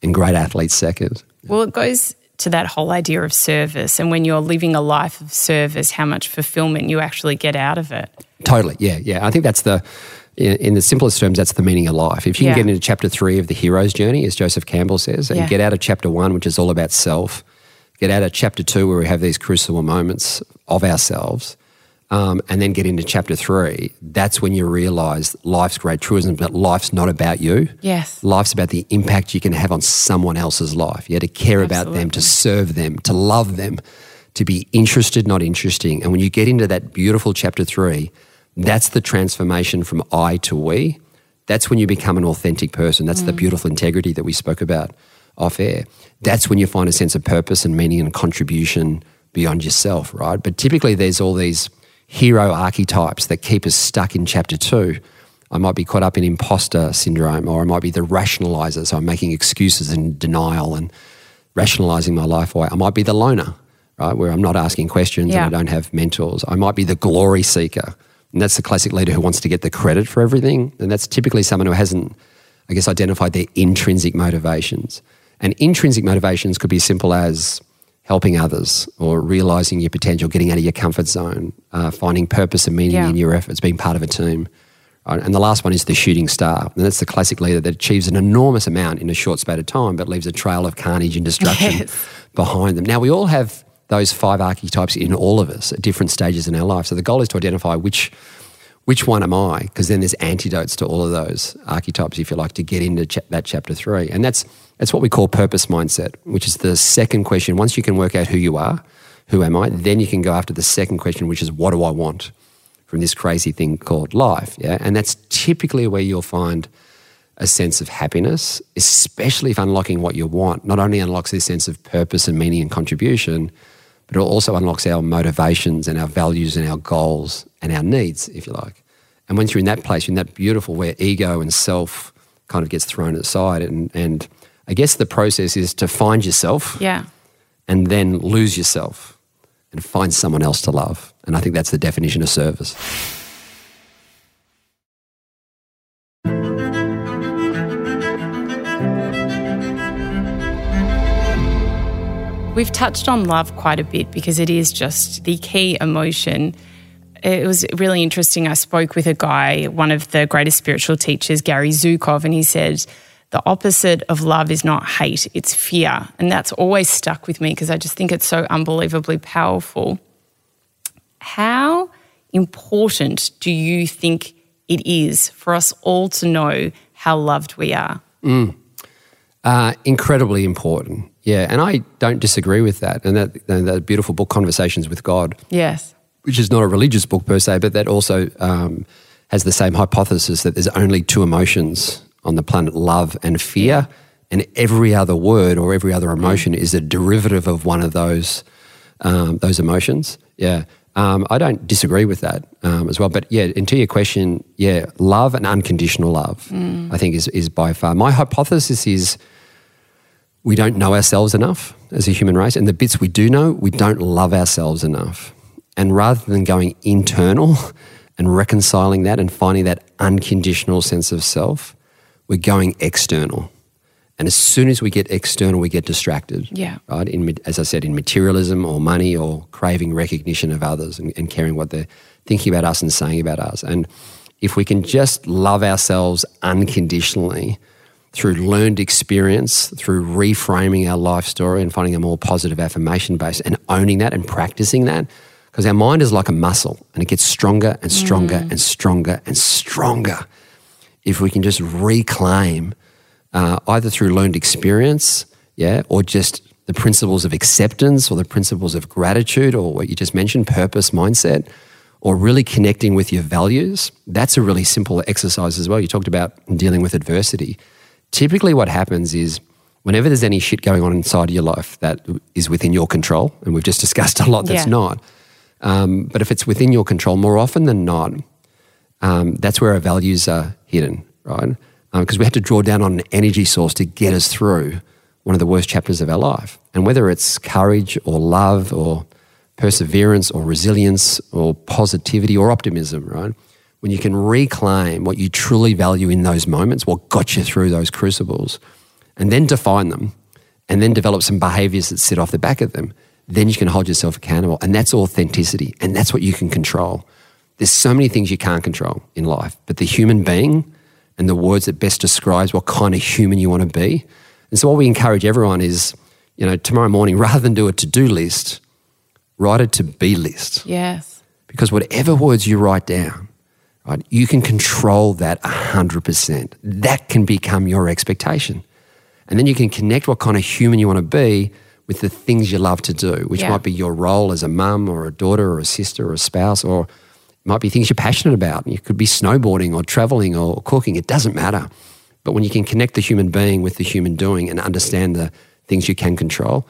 and great athletes second. Well, it goes to that whole idea of service. And when you're living a life of service, how much fulfillment you actually get out of it. Totally. Yeah. Yeah. I think that's the, in, in the simplest terms, that's the meaning of life. If you Yeah. can get into chapter three of the hero's journey, as Joseph Campbell says, and Yeah. get out of chapter one, which is all about self, get out of chapter two, where we have these crucible moments of ourselves, um, and then get into chapter three, that's when you realize life's great truism, but life's not about you. Yes. Life's about the impact you can have on someone else's life. You had to care about them, to serve them, to love them, to be interested, not interesting. And when you get into that beautiful chapter three, that's the transformation from I to we. That's when you become an authentic person. That's the mm. beautiful integrity that we spoke about off air. That's when you find a sense of purpose and meaning and contribution beyond yourself, right? But typically there's all these hero archetypes that keep us stuck in chapter two. I might be caught up in imposter syndrome, or I might be the rationalizer. So I'm making excuses and denial and rationalizing my life away. I might be the loner, right, where I'm not asking questions Yeah. and I don't have mentors. I might be the glory seeker. And that's the classic leader who wants to get the credit for everything. And that's typically someone who hasn't, I guess, identified their intrinsic motivations. And intrinsic motivations could be as simple as helping others or realizing your potential, getting out of your comfort zone, uh, finding purpose and meaning Yeah. in your efforts, being part of a team. And the last one is the shooting star. And that's the classic leader that achieves an enormous amount in a short space of time, but leaves a trail of carnage and destruction Yes. behind them. Now, we all have those five archetypes in all of us at different stages in our life. So the goal is to identify which which one am I? Because then there's antidotes to all of those archetypes, if you like, to get into that chapter three. And that's that's what we call purpose mindset, which is the second question. Once you can work out who you are, who am I, then you can go after the second question, which is what do I want from this crazy thing called life? Yeah, and that's typically where you'll find a sense of happiness, especially if unlocking what you want not only unlocks this sense of purpose and meaning and contribution, but it also unlocks our motivations and our values and our goals and our needs, if you like. And once you're in that place, you're in that beautiful where ego and self kind of gets thrown aside. And, and I guess the process is to find yourself Yeah. and then lose yourself and find someone else to love. And I think that's the definition of service. We've touched on love quite a bit because it is just the key emotion. It was really interesting. I spoke with a guy, one of the greatest spiritual teachers, Gary Zukav, and he said, The opposite of love is not hate, it's fear. And that's always stuck with me because I just think it's so unbelievably powerful. How important do you think it is for us all to know how loved we are. Uh, incredibly important. Yeah, and I don't disagree with that. And that, and that beautiful book, Conversations with God, Yes. which is not a religious book per se, but that also um, has the same hypothesis that there's only two emotions on the planet love and fear. And every other word or every other emotion is a derivative of one of those, um, those emotions. Yeah. Um, I don't disagree with that um, as well. But yeah, and to your question, yeah, love and unconditional love, I think, is, is by far. My hypothesis is we don't know ourselves enough as a human race. And the bits we do know, we don't love ourselves enough. And rather than going internal and reconciling that and finding that unconditional sense of self, we're going external. And as soon as we get external, we get distracted. Yeah. Right? In, as I said, in materialism or money or craving recognition of others and, and caring what they're thinking about us and saying about us. And if we can just love ourselves unconditionally through learned experience, through reframing our life story and finding a more positive affirmation base and owning that and practicing that, because our mind is like a muscle and it gets stronger and stronger and stronger and stronger if we can just reclaim uh, either through learned experience, yeah, or just the principles of acceptance or the principles of gratitude or what you just mentioned, purpose, mindset, or really connecting with your values. That's a really simple exercise as well. You talked about dealing with adversity. Typically, what happens is whenever there's any shit going on inside your life that is within your control, and we've just discussed a lot that's Yeah. not, um, but if it's within your control, more often than not, um, that's where our values are hidden, right? Because we had to draw down on an energy source to get us through one of the worst chapters of our life. And whether it's courage or love or perseverance or resilience or positivity or optimism, right? When you can reclaim what you truly value in those moments, what got you through those crucibles, and then define them, and then develop some behaviors that sit off the back of them, then you can hold yourself accountable. And that's authenticity. And that's what you can control. There's so many things you can't control in life, but the human being and the words that best describes what kind of human you want to be. And so what we encourage everyone is, you know, tomorrow morning, rather than do a to-do list, write a to-be list. Yes. Because whatever words you write down, right, you can control that 100%. That can become your expectation. And then you can connect what kind of human you want to be with the things you love to do, which Yeah. might be your role as a mum or a daughter or a sister or a spouse, or it might be things you're passionate about. You could be snowboarding or traveling or cooking. It doesn't matter. But when you can connect the human being with the human doing and understand the things you can control,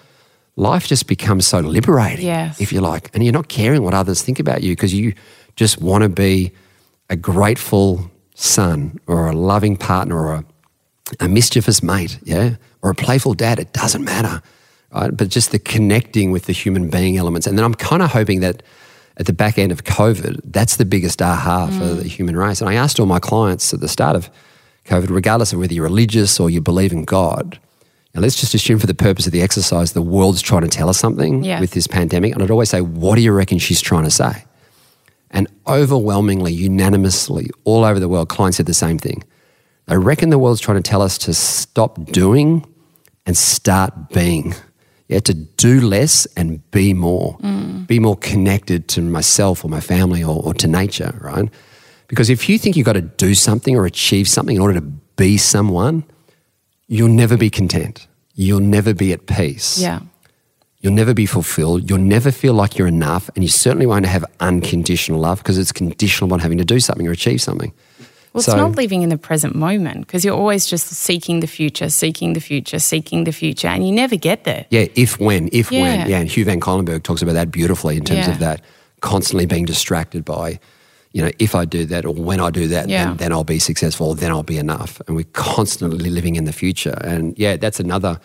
life just becomes so liberating, Yes. if you like. And you're not caring what others think about you because you just want to be a grateful son or a loving partner or a, a mischievous mate, yeah, or a playful dad. It doesn't matter, right? But just the connecting with the human being elements. And then I'm kind of hoping that at the back end of COVID, that's the biggest aha for mm. the human race. And I asked all my clients at the start of COVID, regardless of whether you're religious or you believe in God, now let's just assume for the purpose of the exercise, the world's trying to tell us something Yeah. with this pandemic. And I'd always say, what do you reckon she's trying to say? And overwhelmingly, unanimously, all over the world, clients said the same thing. They reckon the world's trying to tell us to stop doing and start being. Yeah, to do less and be more. Mm. Be more connected to myself or my family or, or to nature, right? Because if you think you've got to do something or achieve something in order to be someone, you'll never be content. You'll never be at peace. Yeah. You'll never be fulfilled. You'll never feel like you're enough. And you certainly won't have unconditional love because it's conditional on having to do something or achieve something. Well, So- it's not living in the present moment because you're always just seeking the future, seeking the future, seeking the future, and you never get there. Yeah, if when, if Yeah. when. Yeah, and Hugh van Cuylenburg talks about that beautifully in terms Yeah. of that constantly being distracted by, you know, if I do that or when I do that, Yeah. then, then I'll be successful, then I'll be enough. And we're constantly living in the future. And yeah, that's another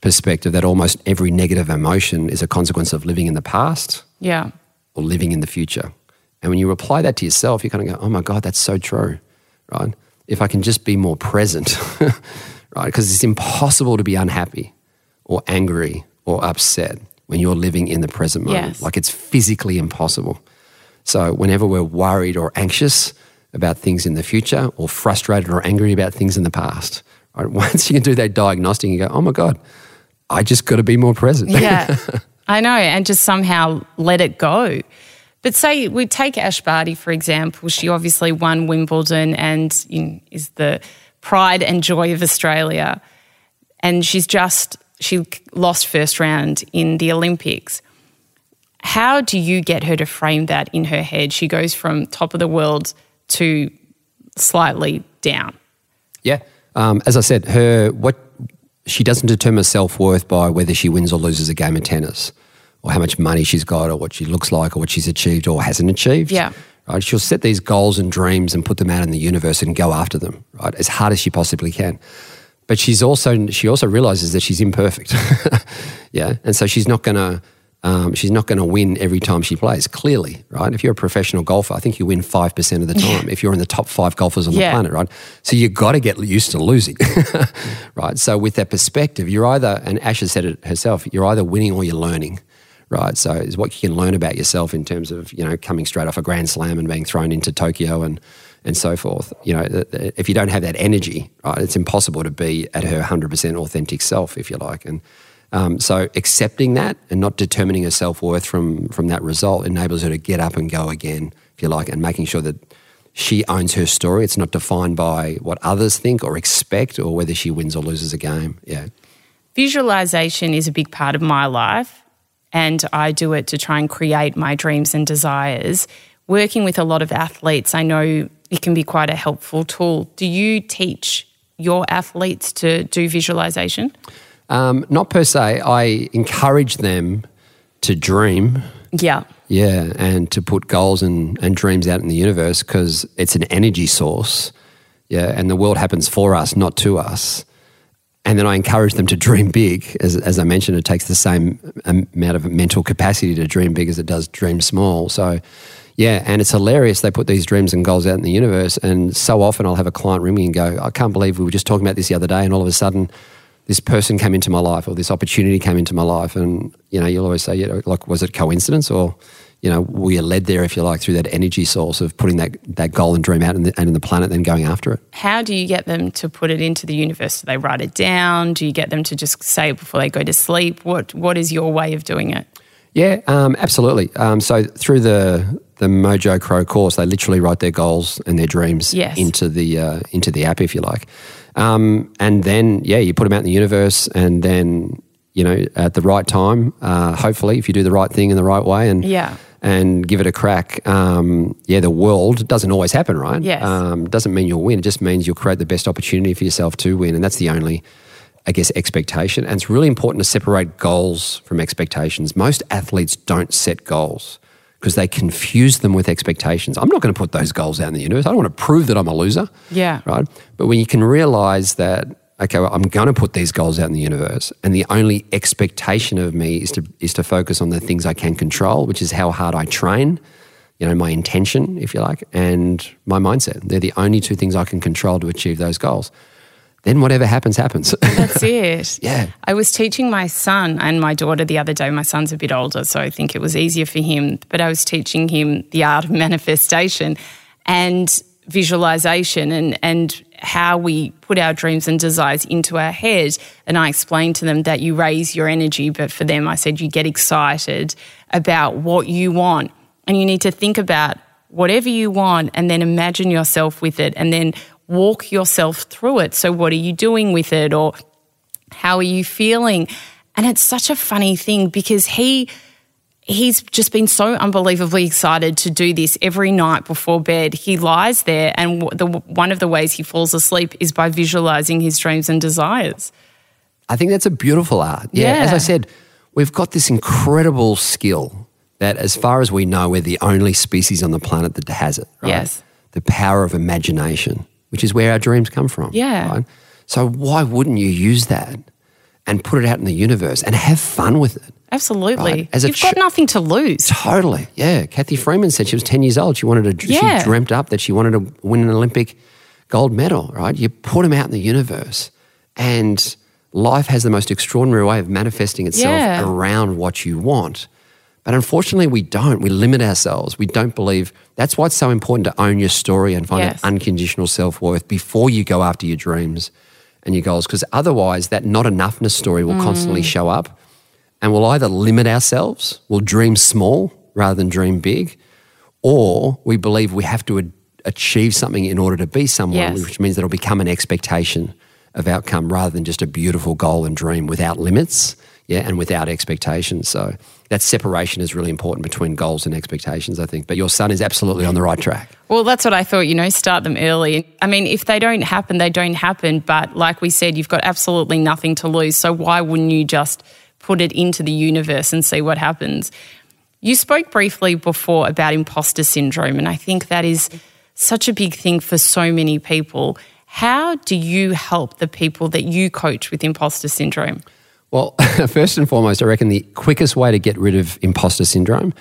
perspective that almost every negative emotion is a consequence of living in the past Yeah. or living in the future. And when you apply that to yourself, you kind of go, oh my God, that's so true, right? If I can just be more present, right? Because it's impossible to be unhappy or angry or upset when you're living in the present moment. Yes. Like it's physically impossible. So whenever we're worried or anxious about things in the future or frustrated or angry about things in the past, right? Once you can do that diagnostic, you go, oh my God, I just got to be more present. Yeah. I know. And just somehow let it go. But say we take Ash Barty for example. She obviously won Wimbledon and you know, is the pride and joy of Australia, and she's just she lost first round in the Olympics. How do you get her to frame that in her head? She goes from top of the world to slightly down. Yeah, um, as I said, her what she doesn't determine self worth by whether she wins or loses a game of tennis, or how much money she's got, or what she looks like, or what she's achieved or hasn't achieved. Yeah. Right. She'll set these goals and dreams and put them out in the universe and go after them. Right, as hard as she possibly can. But she's also she also realizes that she's imperfect. yeah, and so she's not going to um, she's not going to win every time she plays, clearly, right? If you're a professional golfer, I think you win 5% of the time yeah. if you're in the top five golfers on yeah. the planet, right? So you've got to get used to losing, right? So with that perspective, you're either, and Ash has said it herself, you're either winning or you're learning, right? So it's what you can learn about yourself in terms of, you know, coming straight off a Grand Slam and being thrown into Tokyo and, and so forth. You know, if you don't have that energy, right, it's impossible to be at her 100% authentic self, if you like. And, um, so accepting that and not determining her self worth from from that result enables her to get up and go again, if you like, and making sure that she owns her story. It's not defined by what others think or expect or whether she wins or loses a game. Yeah. Visualization is a big part of my life, and I do it to try and create my dreams and desires. Working with a lot of athletes, I know it can be quite a helpful tool. Do you teach your athletes to do visualization? Um, not per se. I encourage them to dream. Yeah. Yeah, and to put goals and, and dreams out in the universe because it's an energy source. Yeah, and the world happens for us, not to us. And then I encourage them to dream big. As, as I mentioned, it takes the same amount of mental capacity to dream big as it does dream small. So, yeah, and it's hilarious. They put these dreams and goals out in the universe. And so often I'll have a client ring me and go, I can't believe we were just talking about this the other day. And all of a sudden, this person came into my life or this opportunity came into my life. And, you know, you'll always say, you know, like, was it coincidence or, you know, we are led there, if you like, through that energy source of putting that, that goal and dream out in the, and in the planet, then going after it. How do you get them to put it into the universe? Do they write it down? Do you get them to just say it before they go to sleep? What What is your way of doing it? Yeah, um, absolutely. Um, so through the the Mojo Crowe course, they literally write their goals and their dreams yes. into the uh, into the app, if you like. Um, and then, yeah, you put them out in the universe, and then, you know, at the right time, uh, hopefully, if you do the right thing in the right way and yeah. and give it a crack, um, yeah, the world doesn't always happen, right? Yes. Um, doesn't mean you'll win. It just means you'll create the best opportunity for yourself to win, and that's the only. I guess, expectation. And it's really important to separate goals from expectations. Most athletes don't set goals because they confuse them with expectations. I'm not going to put those goals out in the universe. I don't want to prove that I'm a loser. Yeah. Right. But when you can realize that, okay, well, I'm going to put these goals out in the universe, and the only expectation of me is to is to focus on the things I can control, which is how hard I train. You know, my intention, if you like, and my mindset. They're the only two things I can control to achieve those goals then whatever happens, happens. That's it. yeah. I was teaching my son and my daughter the other day. My son's a bit older, so I think it was easier for him, but I was teaching him the art of manifestation and visualization and, and how we put our dreams and desires into our head. And I explained to them that you raise your energy, but for them, I said you get excited about what you want. And you need to think about whatever you want and then imagine yourself with it. And then walk yourself through it. So, what are you doing with it? Or how are you feeling? And it's such a funny thing because he he's just been so unbelievably excited to do this every night before bed. He lies there, and the, one of the ways he falls asleep is by visualizing his dreams and desires. I think that's a beautiful art. Yeah, yeah. as I said, we've got this incredible skill that, as far as we know, we're the only species on the planet that has it. Right? Yes, the power of imagination which is where our dreams come from. Yeah. Right? So why wouldn't you use that and put it out in the universe and have fun with it? Absolutely. Right? As You've got nothing to lose. Totally. Yeah. Cathy Freeman said she was 10 years old. She wanted to, yeah. she dreamt up that she wanted to win an Olympic gold medal, right? You put them out in the universe and life has the most extraordinary way of manifesting itself yeah. around what you want. But unfortunately, we don't. We limit ourselves. We don't believe. That's why it's so important to own your story and find yes. unconditional self worth before you go after your dreams and your goals. Because otherwise, that not enoughness story will mm. constantly show up and we'll either limit ourselves, we'll dream small rather than dream big, or we believe we have to achieve something in order to be someone, Yes. which means that it'll become an expectation of outcome rather than just a beautiful goal and dream without limits, yeah, and without expectations. So that separation is really important between goals and expectations, I think. But your son is absolutely on the right track. Well, that's what I thought, you know, start them early. I mean, if they don't happen, they don't happen. But like we said, you've got absolutely nothing to lose. So why wouldn't you just put it into the universe and see what happens? You spoke briefly before about imposter syndrome, and I think that is such a big thing for so many people. How do you help the people that you coach with imposter syndrome? Well, first and foremost, I reckon the quickest way to get rid of imposter syndrome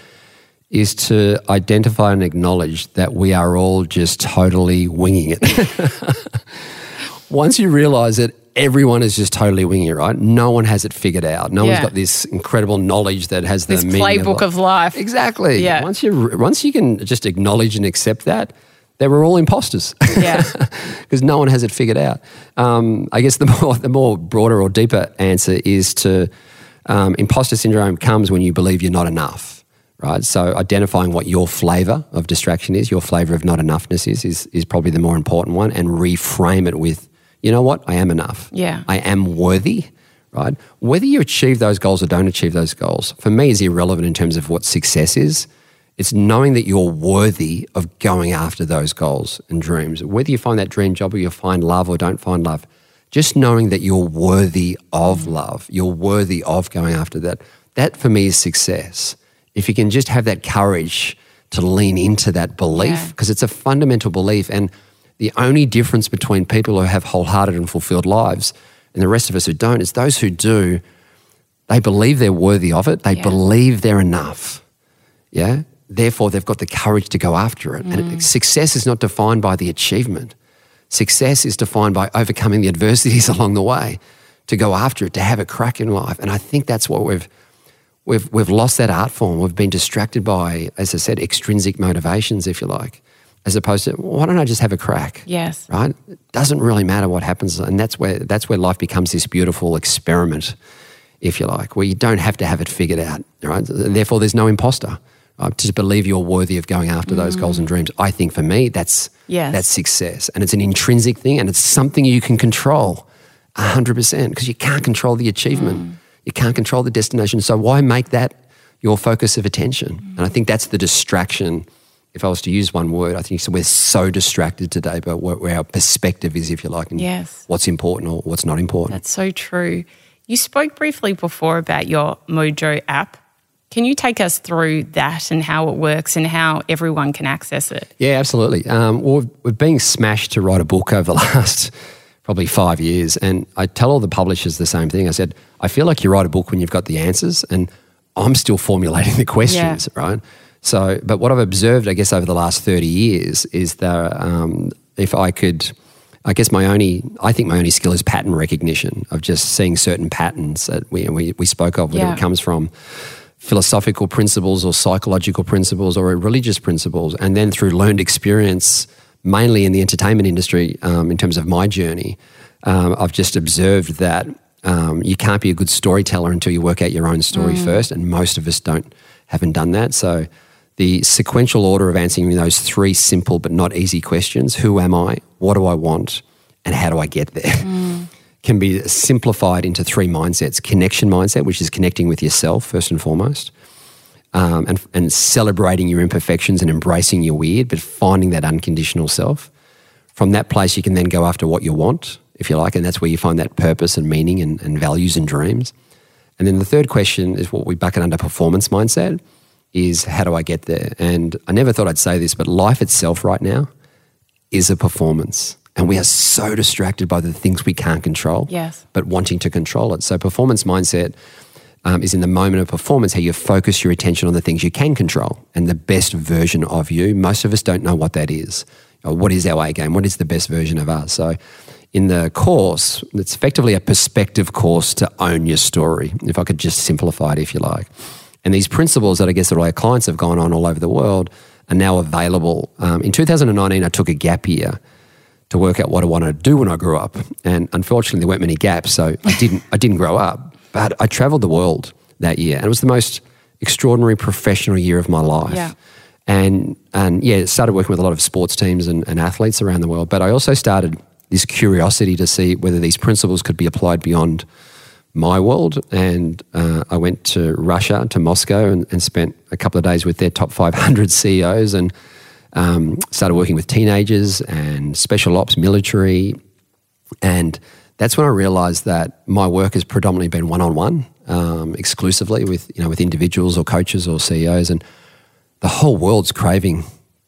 is to identify and acknowledge that we are all just totally winging it. Once you realize that everyone is just totally winging it, right? No one has it figured out. No one's got this incredible knowledge that has the This meaning playbook of life. Exactly. Yeah. Once you once you can just acknowledge and accept that, they were all imposters. Yeah. because no one has it figured out. Um, I guess the more the more broader or deeper answer is to um, imposter syndrome comes when you believe you're not enough, right? So identifying what your flavor of distraction is, your flavor of not enoughness is, is is probably the more important one, and reframe it with, you know what, I am enough. Yeah. I am worthy. Right? Whether you achieve those goals or don't achieve those goals, for me, is irrelevant in terms of what success is. It's knowing that you're worthy of going after those goals and dreams. Whether you find that dream job or you find love or don't find love, just knowing that you're worthy of love, you're worthy of going after that, that for me is success. If you can just have that courage to lean into that belief, Yeah. because it's a fundamental belief. And the only difference between people who have wholehearted and fulfilled lives and the rest of us who don't is those who do, they believe they're worthy of it, they Yeah. believe they're enough. Yeah. Therefore, they've got the courage to go after it. And it, mm. success is not defined by the achievement. Success is defined by overcoming the adversities along the way, to go after it, to have a crack in life. And I think that's what we've we've we've lost that art form. We've been distracted by, as I said, extrinsic motivations, if you like, as opposed to why don't I just have a crack? Yes. Right? It doesn't really matter what happens, and that's where that's where life becomes this beautiful experiment, if you like, where you don't have to have it figured out. Right? Therefore, there's no imposter. Right? To believe you're worthy of going after those goals and mm. dreams, I think for me that's Yes. that's success, and it's an intrinsic thing, and it's something you can control, hundred percent, because you can't control the achievement, mm. you can't control the destination. So why make that your focus of attention? Mm. And I think that's the distraction. If I was to use one word, I think so we're so distracted today, but where, where our perspective is, if you like, and Yes. what's important or what's not important. That's so true. You spoke briefly before about your Mojo app. Can you take us through that and how it works and how everyone can access it? Yeah, absolutely. Um, well, we've, we've been smashed to write a book over the last probably five years. And I tell all the publishers the same thing. I said, I feel like you write a book when you've got the answers, and I'm still formulating the questions, right? So, but what I've observed, I guess, over the last 30 years is that um, if I could, I guess my only, I think my only skill is pattern recognition of just seeing certain patterns that we, we, we spoke of, whether Yeah. it comes from philosophical principles or psychological principles or religious principles, and then through learned experience, mainly in the entertainment industry, um, in terms of my journey, um, I've just observed that um, you can't be a good storyteller until you work out your own story first, and most of us don't haven't done that. So, the sequential order of answering those three simple but not easy questions: Who am I? What do I want? And how do I get there? Can be simplified into three mindsets connection mindset, which is connecting with yourself first and foremost, um, and, and celebrating your imperfections and embracing your weird, but finding that unconditional self. From that place, you can then go after what you want, if you like, and that's where you find that purpose and meaning and, and values and dreams. And then the third question is what we bucket under performance mindset is how do I get there? And I never thought I'd say this, but life itself right now is a performance. And we are so distracted by the things we can't control, Yes. but wanting to control it. So, performance mindset um, is in the moment of performance how you focus your attention on the things you can control and the best version of you. Most of us don't know what that is. Uh, What is our A game? What is the best version of us? So, in the course, it's effectively a perspective course to own your story, if I could just simplify it, if you like. And these principles that I guess that all our clients have gone on all over the world are now available. Um, in 2019, I took a gap year to work out what I wanted to do when I grew up. And unfortunately, there weren't many gaps, so I didn't. I didn't grow up, but I travelled the world that year, and it was the most extraordinary professional year of my life. Yeah. and and yeah, started working with a lot of sports teams and, and athletes around the world. But I also started this curiosity to see whether these principles could be applied beyond my world. And uh, I went to Russia, to Moscow, and, and, spent a couple of days with their top 500 CEOs and um, started working with teenagers and special ops, military. And that's when I realized that my work has predominantly been one on one, exclusively with, you know, with individuals or coaches or CEOs. And the whole world's craving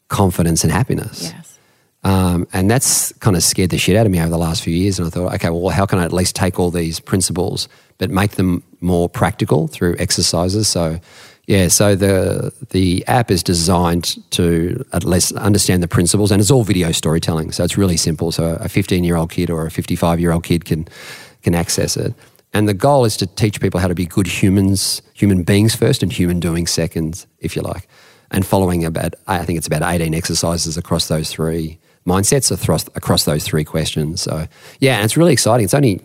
confidence and happiness. Yes. Um, and that's kind of scared the shit out of me over the last few years. And I thought, okay, well, how can I at least take all these principles but make them more practical through exercises? So, yeah, so the the app is designed to at least understand the principles, and it's all video storytelling. So it's really simple. So a 15 year old kid or a 55 year old kid can can access it. And the goal is to teach people how to be good humans, human beings first, and human doing second, if you like. And following about, I think it's about 18 exercises across those three mindsets across, across those three questions. So, yeah, and it's really exciting. It's only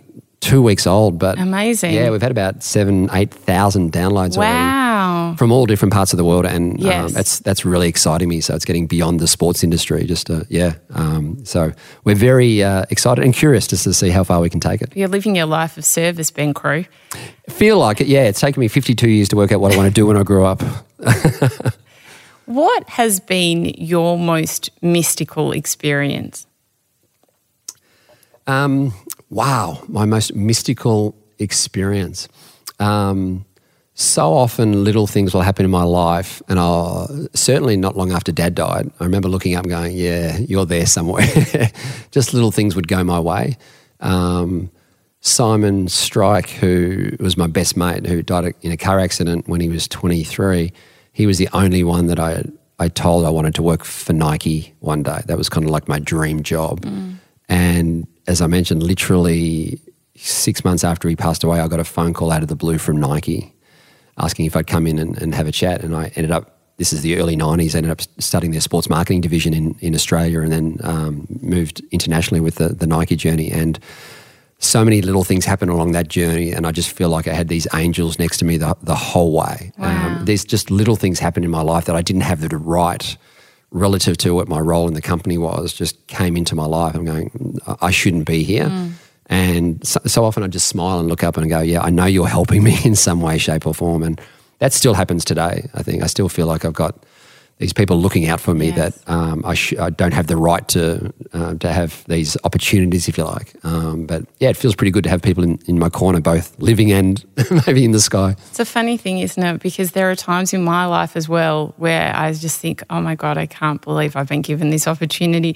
two weeks old, but amazing. Yeah, we've had about seven, eight thousand downloads wow. already from all different parts of the world, and um, yes. um, that's that's really exciting me. So it's getting beyond the sports industry. Just to, yeah, um, so we're very uh, excited and curious just to see how far we can take it. You're living your life of service, Ben Crowe. Feel like it? Yeah, it's taken me 52 years to work out what I want to do when I grow up. What has been your most mystical experience? Um, wow, my most mystical experience. Um, so often, little things will happen in my life, and I'll certainly not long after Dad died. I remember looking up and going, "Yeah, you're there somewhere." Just little things would go my way. Um, Simon Strike, who was my best mate, who died in a car accident when he was 23 he was the only one that I I told I wanted to work for Nike one day. That was kind of like my dream job. Mm. And as I mentioned, literally six months after he passed away, I got a phone call out of the blue from Nike asking if I'd come in and, and have a chat. And I ended up, this is the early 90s, I ended up studying their sports marketing division in, in Australia and then um, moved internationally with the, the Nike journey. And so many little things happen along that journey, and I just feel like I had these angels next to me the, the whole way. Um, wow. Um, there's just little things happen in my life that I didn't have the right relative to what my role in the company was, just came into my life. I'm going, I shouldn't be here. Mm. And so, so, often I just smile and look up and go, Yeah, I know you're helping me in some way, shape, or form. And that still happens today. I think I still feel like I've got these people looking out for me yes. that um, I, sh- I, don't have the right to uh, to have these opportunities, if you like. Um, but yeah, it feels pretty good to have people in, in my corner, both living and maybe in the sky. It's a funny thing, isn't it? Because there are times in my life as well where I just think, oh my God, I can't believe I've been given this opportunity.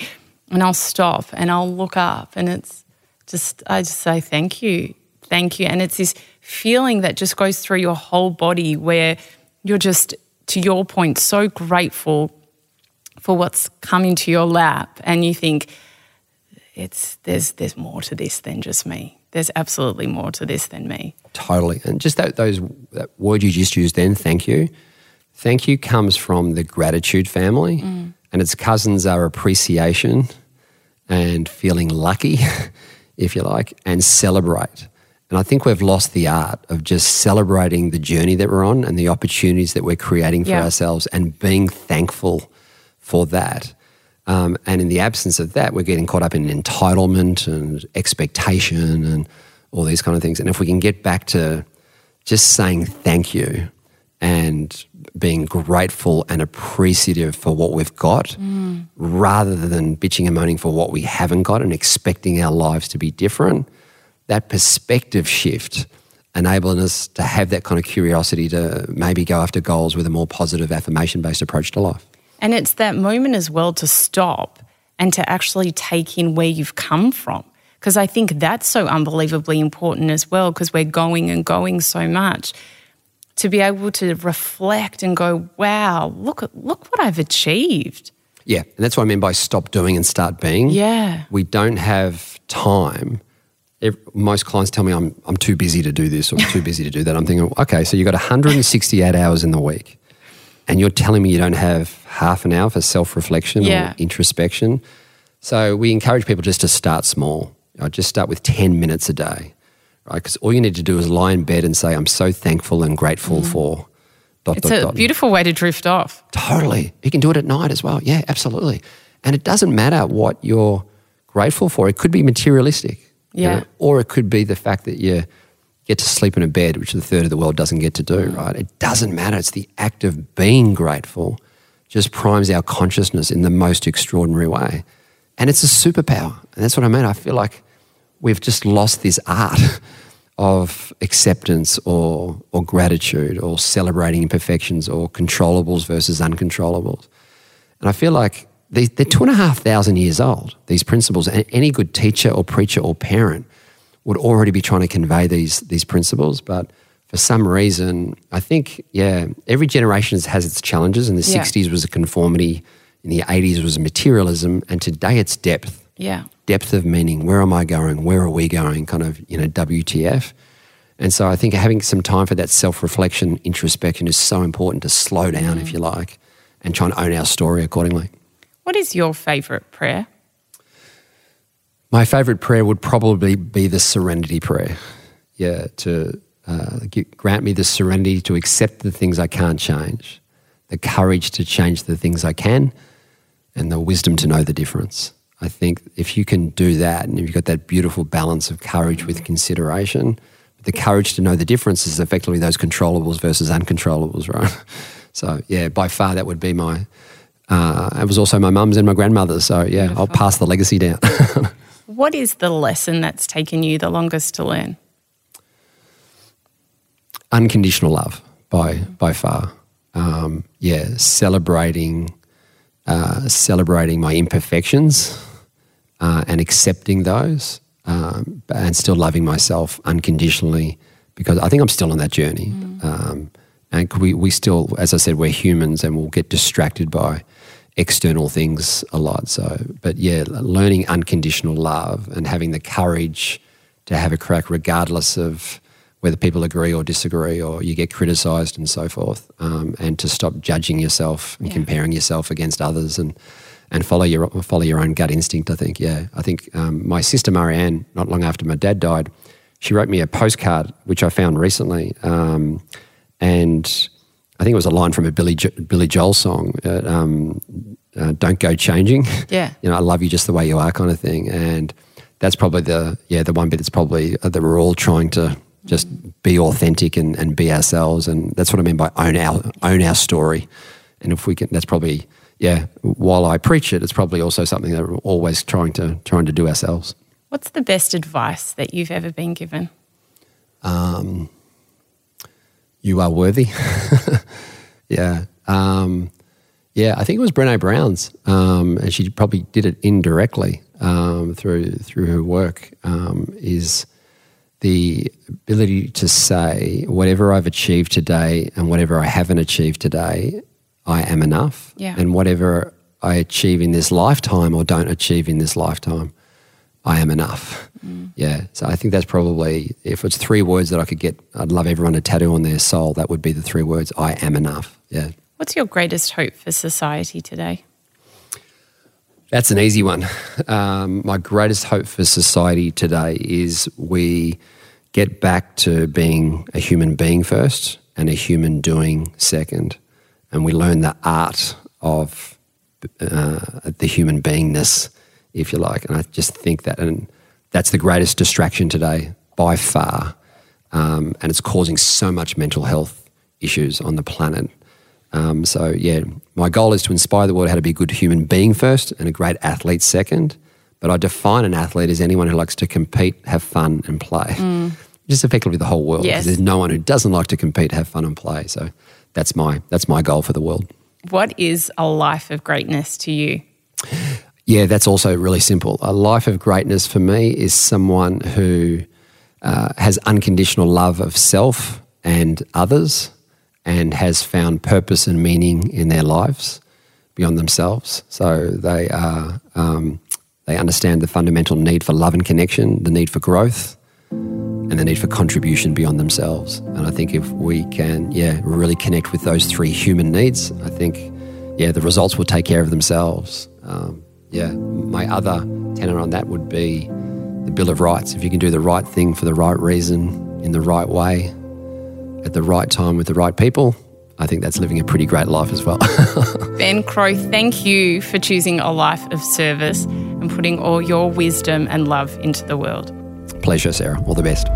And I'll stop and I'll look up and it's just, I just say, thank you. Thank you. And it's this feeling that just goes through your whole body where you're just to your point, so grateful for what's come into your lap, and you think it's there's there's more to this than just me. There's absolutely more to this than me. Totally, and just that those that word you just used then, thank you. Thank you comes from the gratitude family, mm. and its cousins are appreciation and feeling lucky, if you like, and celebrate. And I think we've lost the art of just celebrating the journey that we're on and the opportunities that we're creating for yeah. ourselves and being thankful for that. Um, and in the absence of that, we're getting caught up in entitlement and expectation and all these kind of things. And if we can get back to just saying thank you and being grateful and appreciative for what we've got mm. rather than bitching and moaning for what we haven't got and expecting our lives to be different – that perspective shift enabling us to have that kind of curiosity to maybe go after goals with a more positive affirmation based approach to life. And it's that moment as well to stop and to actually take in where you've come from. Because I think that's so unbelievably important as well, because we're going and going so much. To be able to reflect and go, wow, look, look what I've achieved. Yeah. And that's what I mean by stop doing and start being. Yeah. We don't have time most clients tell me I'm, I'm too busy to do this or too busy to do that. I'm thinking, okay, so you've got 168 hours in the week and you're telling me you don't have half an hour for self reflection yeah. or introspection. So we encourage people just to start small. I just start with 10 minutes a day, right? Because all you need to do is lie in bed and say, I'm so thankful and grateful mm. for Dot, It's dot, a dot. beautiful way to drift off. Totally. You can do it at night as well. Yeah, absolutely. And it doesn't matter what you're grateful for. It could be materialistic. You Yeah. know, or it could be the fact that you get to sleep in a bed, which the third of the world doesn't get to do, mm. right? It doesn't matter. It's the act of being grateful just primes our consciousness in the most extraordinary way. And it's a superpower. And that's what I mean. I feel like we've just lost this art of acceptance or, or gratitude or celebrating imperfections or controllables versus uncontrollables. And I feel like they, they're two and a half thousand years old, these principles. And any good teacher or preacher or parent would already be trying to convey these, these principles. But for some reason, I think, yeah, every generation has, its challenges. In the Yeah. 60s was a conformity, in the 80s was materialism, and today it's depth Yeah. depth of meaning. Where am I going? Where are we going? Kind of, you know, WTF. And so I think having some time for that self reflection, introspection is so important to slow down, if mm. you like, and try and own our story accordingly. What is your favourite prayer? My favorite prayer would probably be the serenity prayer. Yeah, to uh, grant me the serenity to accept the things I can't change, the courage to change the things I can, and the wisdom to know the difference. I think if you can do that, and if you've got that beautiful balance of courage with consideration, the courage to know the difference is effectively those controllables versus uncontrollables, right? So, yeah, by far that would be my. Uh, it was also my mum's and my grandmother's. So, yeah, I'll pass the legacy down. What is the lesson that's taken you the longest to learn? unconditional love by by far. Um, yeah, celebrating uh, celebrating my imperfections uh, and accepting those, um, and still loving myself unconditionally because I think I'm still on that journey. Um, and we we still, as I said, we're humans and we'll get distracted by external things a lot. So, but yeah, learning unconditional love and having the courage to have a crack, regardless of whether people agree or disagree or you get criticized and so forth, um, and to stop judging yourself and Yeah. comparing yourself against others and and follow your follow your own gut instinct. I think, yeah, I think um, my sister Marianne, not long after my dad died, she wrote me a postcard which I found recently, um, and I think it was a line from a Billy jo- Billy Joel song. Uh, um, uh, don't go changing. Yeah. you know, I love you just the way you are, kind of thing. And that's probably the yeah the one bit that's probably uh, that we're all trying to just be authentic and, and be ourselves. And that's what I mean by own our own our story. And if we can, that's probably yeah. While I preach it, it's probably also something that we're always trying to trying to do ourselves. What's the best advice that you've ever been given? You are worthy. yeah. Um, yeah, I think it was Brene Brown's, um, and she probably did it indirectly um, through through her work. Um, is the ability to say whatever I've achieved today and whatever I haven't achieved today, I am enough. Yeah. And whatever I achieve in this lifetime or don't achieve in this lifetime, I am enough. Yeah. So I think that's probably, if it's three words that I could get, I'd love everyone to tattoo on their soul, that would be the three words I am enough. Yeah. What's your greatest hope for society today? That's an easy one. Um, my greatest hope for society today is we get back to being a human being first and a human doing second. And we learn the art of uh, the human beingness, if you like. And I just think that, and that's the greatest distraction today by far. Um, and it's causing so much mental health issues on the planet. Um, so, yeah, my goal is to inspire the world how to be a good human being first and a great athlete second. But I define an athlete as anyone who likes to compete, have fun, and play. Just effectively the whole world. Yes. There's no one who doesn't like to compete, have fun, and play. So that's my that's my goal for the world. What is a life of greatness to you? Yeah, that's also really simple. A life of greatness for me is someone who uh, has unconditional love of self and others and has found purpose and meaning in their lives beyond themselves. So they are, um, they understand the fundamental need for love and connection, the need for growth, and the need for contribution beyond themselves. And I think if we can, yeah, really connect with those three human needs, I think, yeah, the results will take care of themselves. Um, yeah, my other tenor on that would be the Bill of Rights. If you can do the right thing for the right reason, in the right way, at the right time with the right people, I think that's living a pretty great life as well. ben Crowe, thank you for choosing a life of service and putting all your wisdom and love into the world. Pleasure, Sarah. All the best.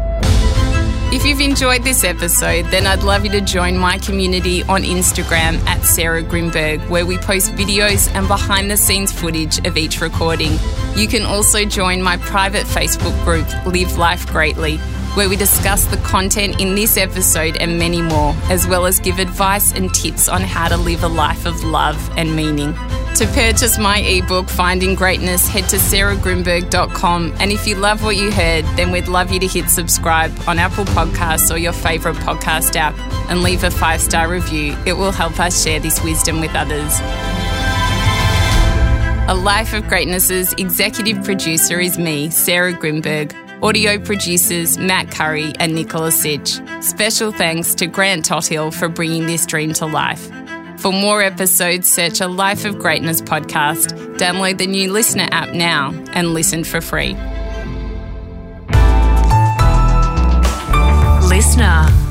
If you've enjoyed this episode, then I'd love you to join my community on Instagram at Sarah Grynberg, where we post videos and behind the scenes footage of each recording. You can also join my private Facebook group, Live Life Greatly, where we discuss the content in this episode and many more, as well as give advice and tips on how to live a life of love and meaning. To purchase my ebook, Finding Greatness, head to sarahgrynberg.com. And if you love what you heard, then we'd love you to hit subscribe on Apple Podcasts or your favourite podcast app and leave a five star review. It will help us share this wisdom with others. A Life of Greatness's executive producer is me, Sarah Grynberg. Audio producers Matt Curry and Nicola Sitch. Special thanks to Grant Tothill for bringing this dream to life. For more episodes, search a Life of Greatness podcast, download the new LiSTNR app now, and listen for free. LiSTNR.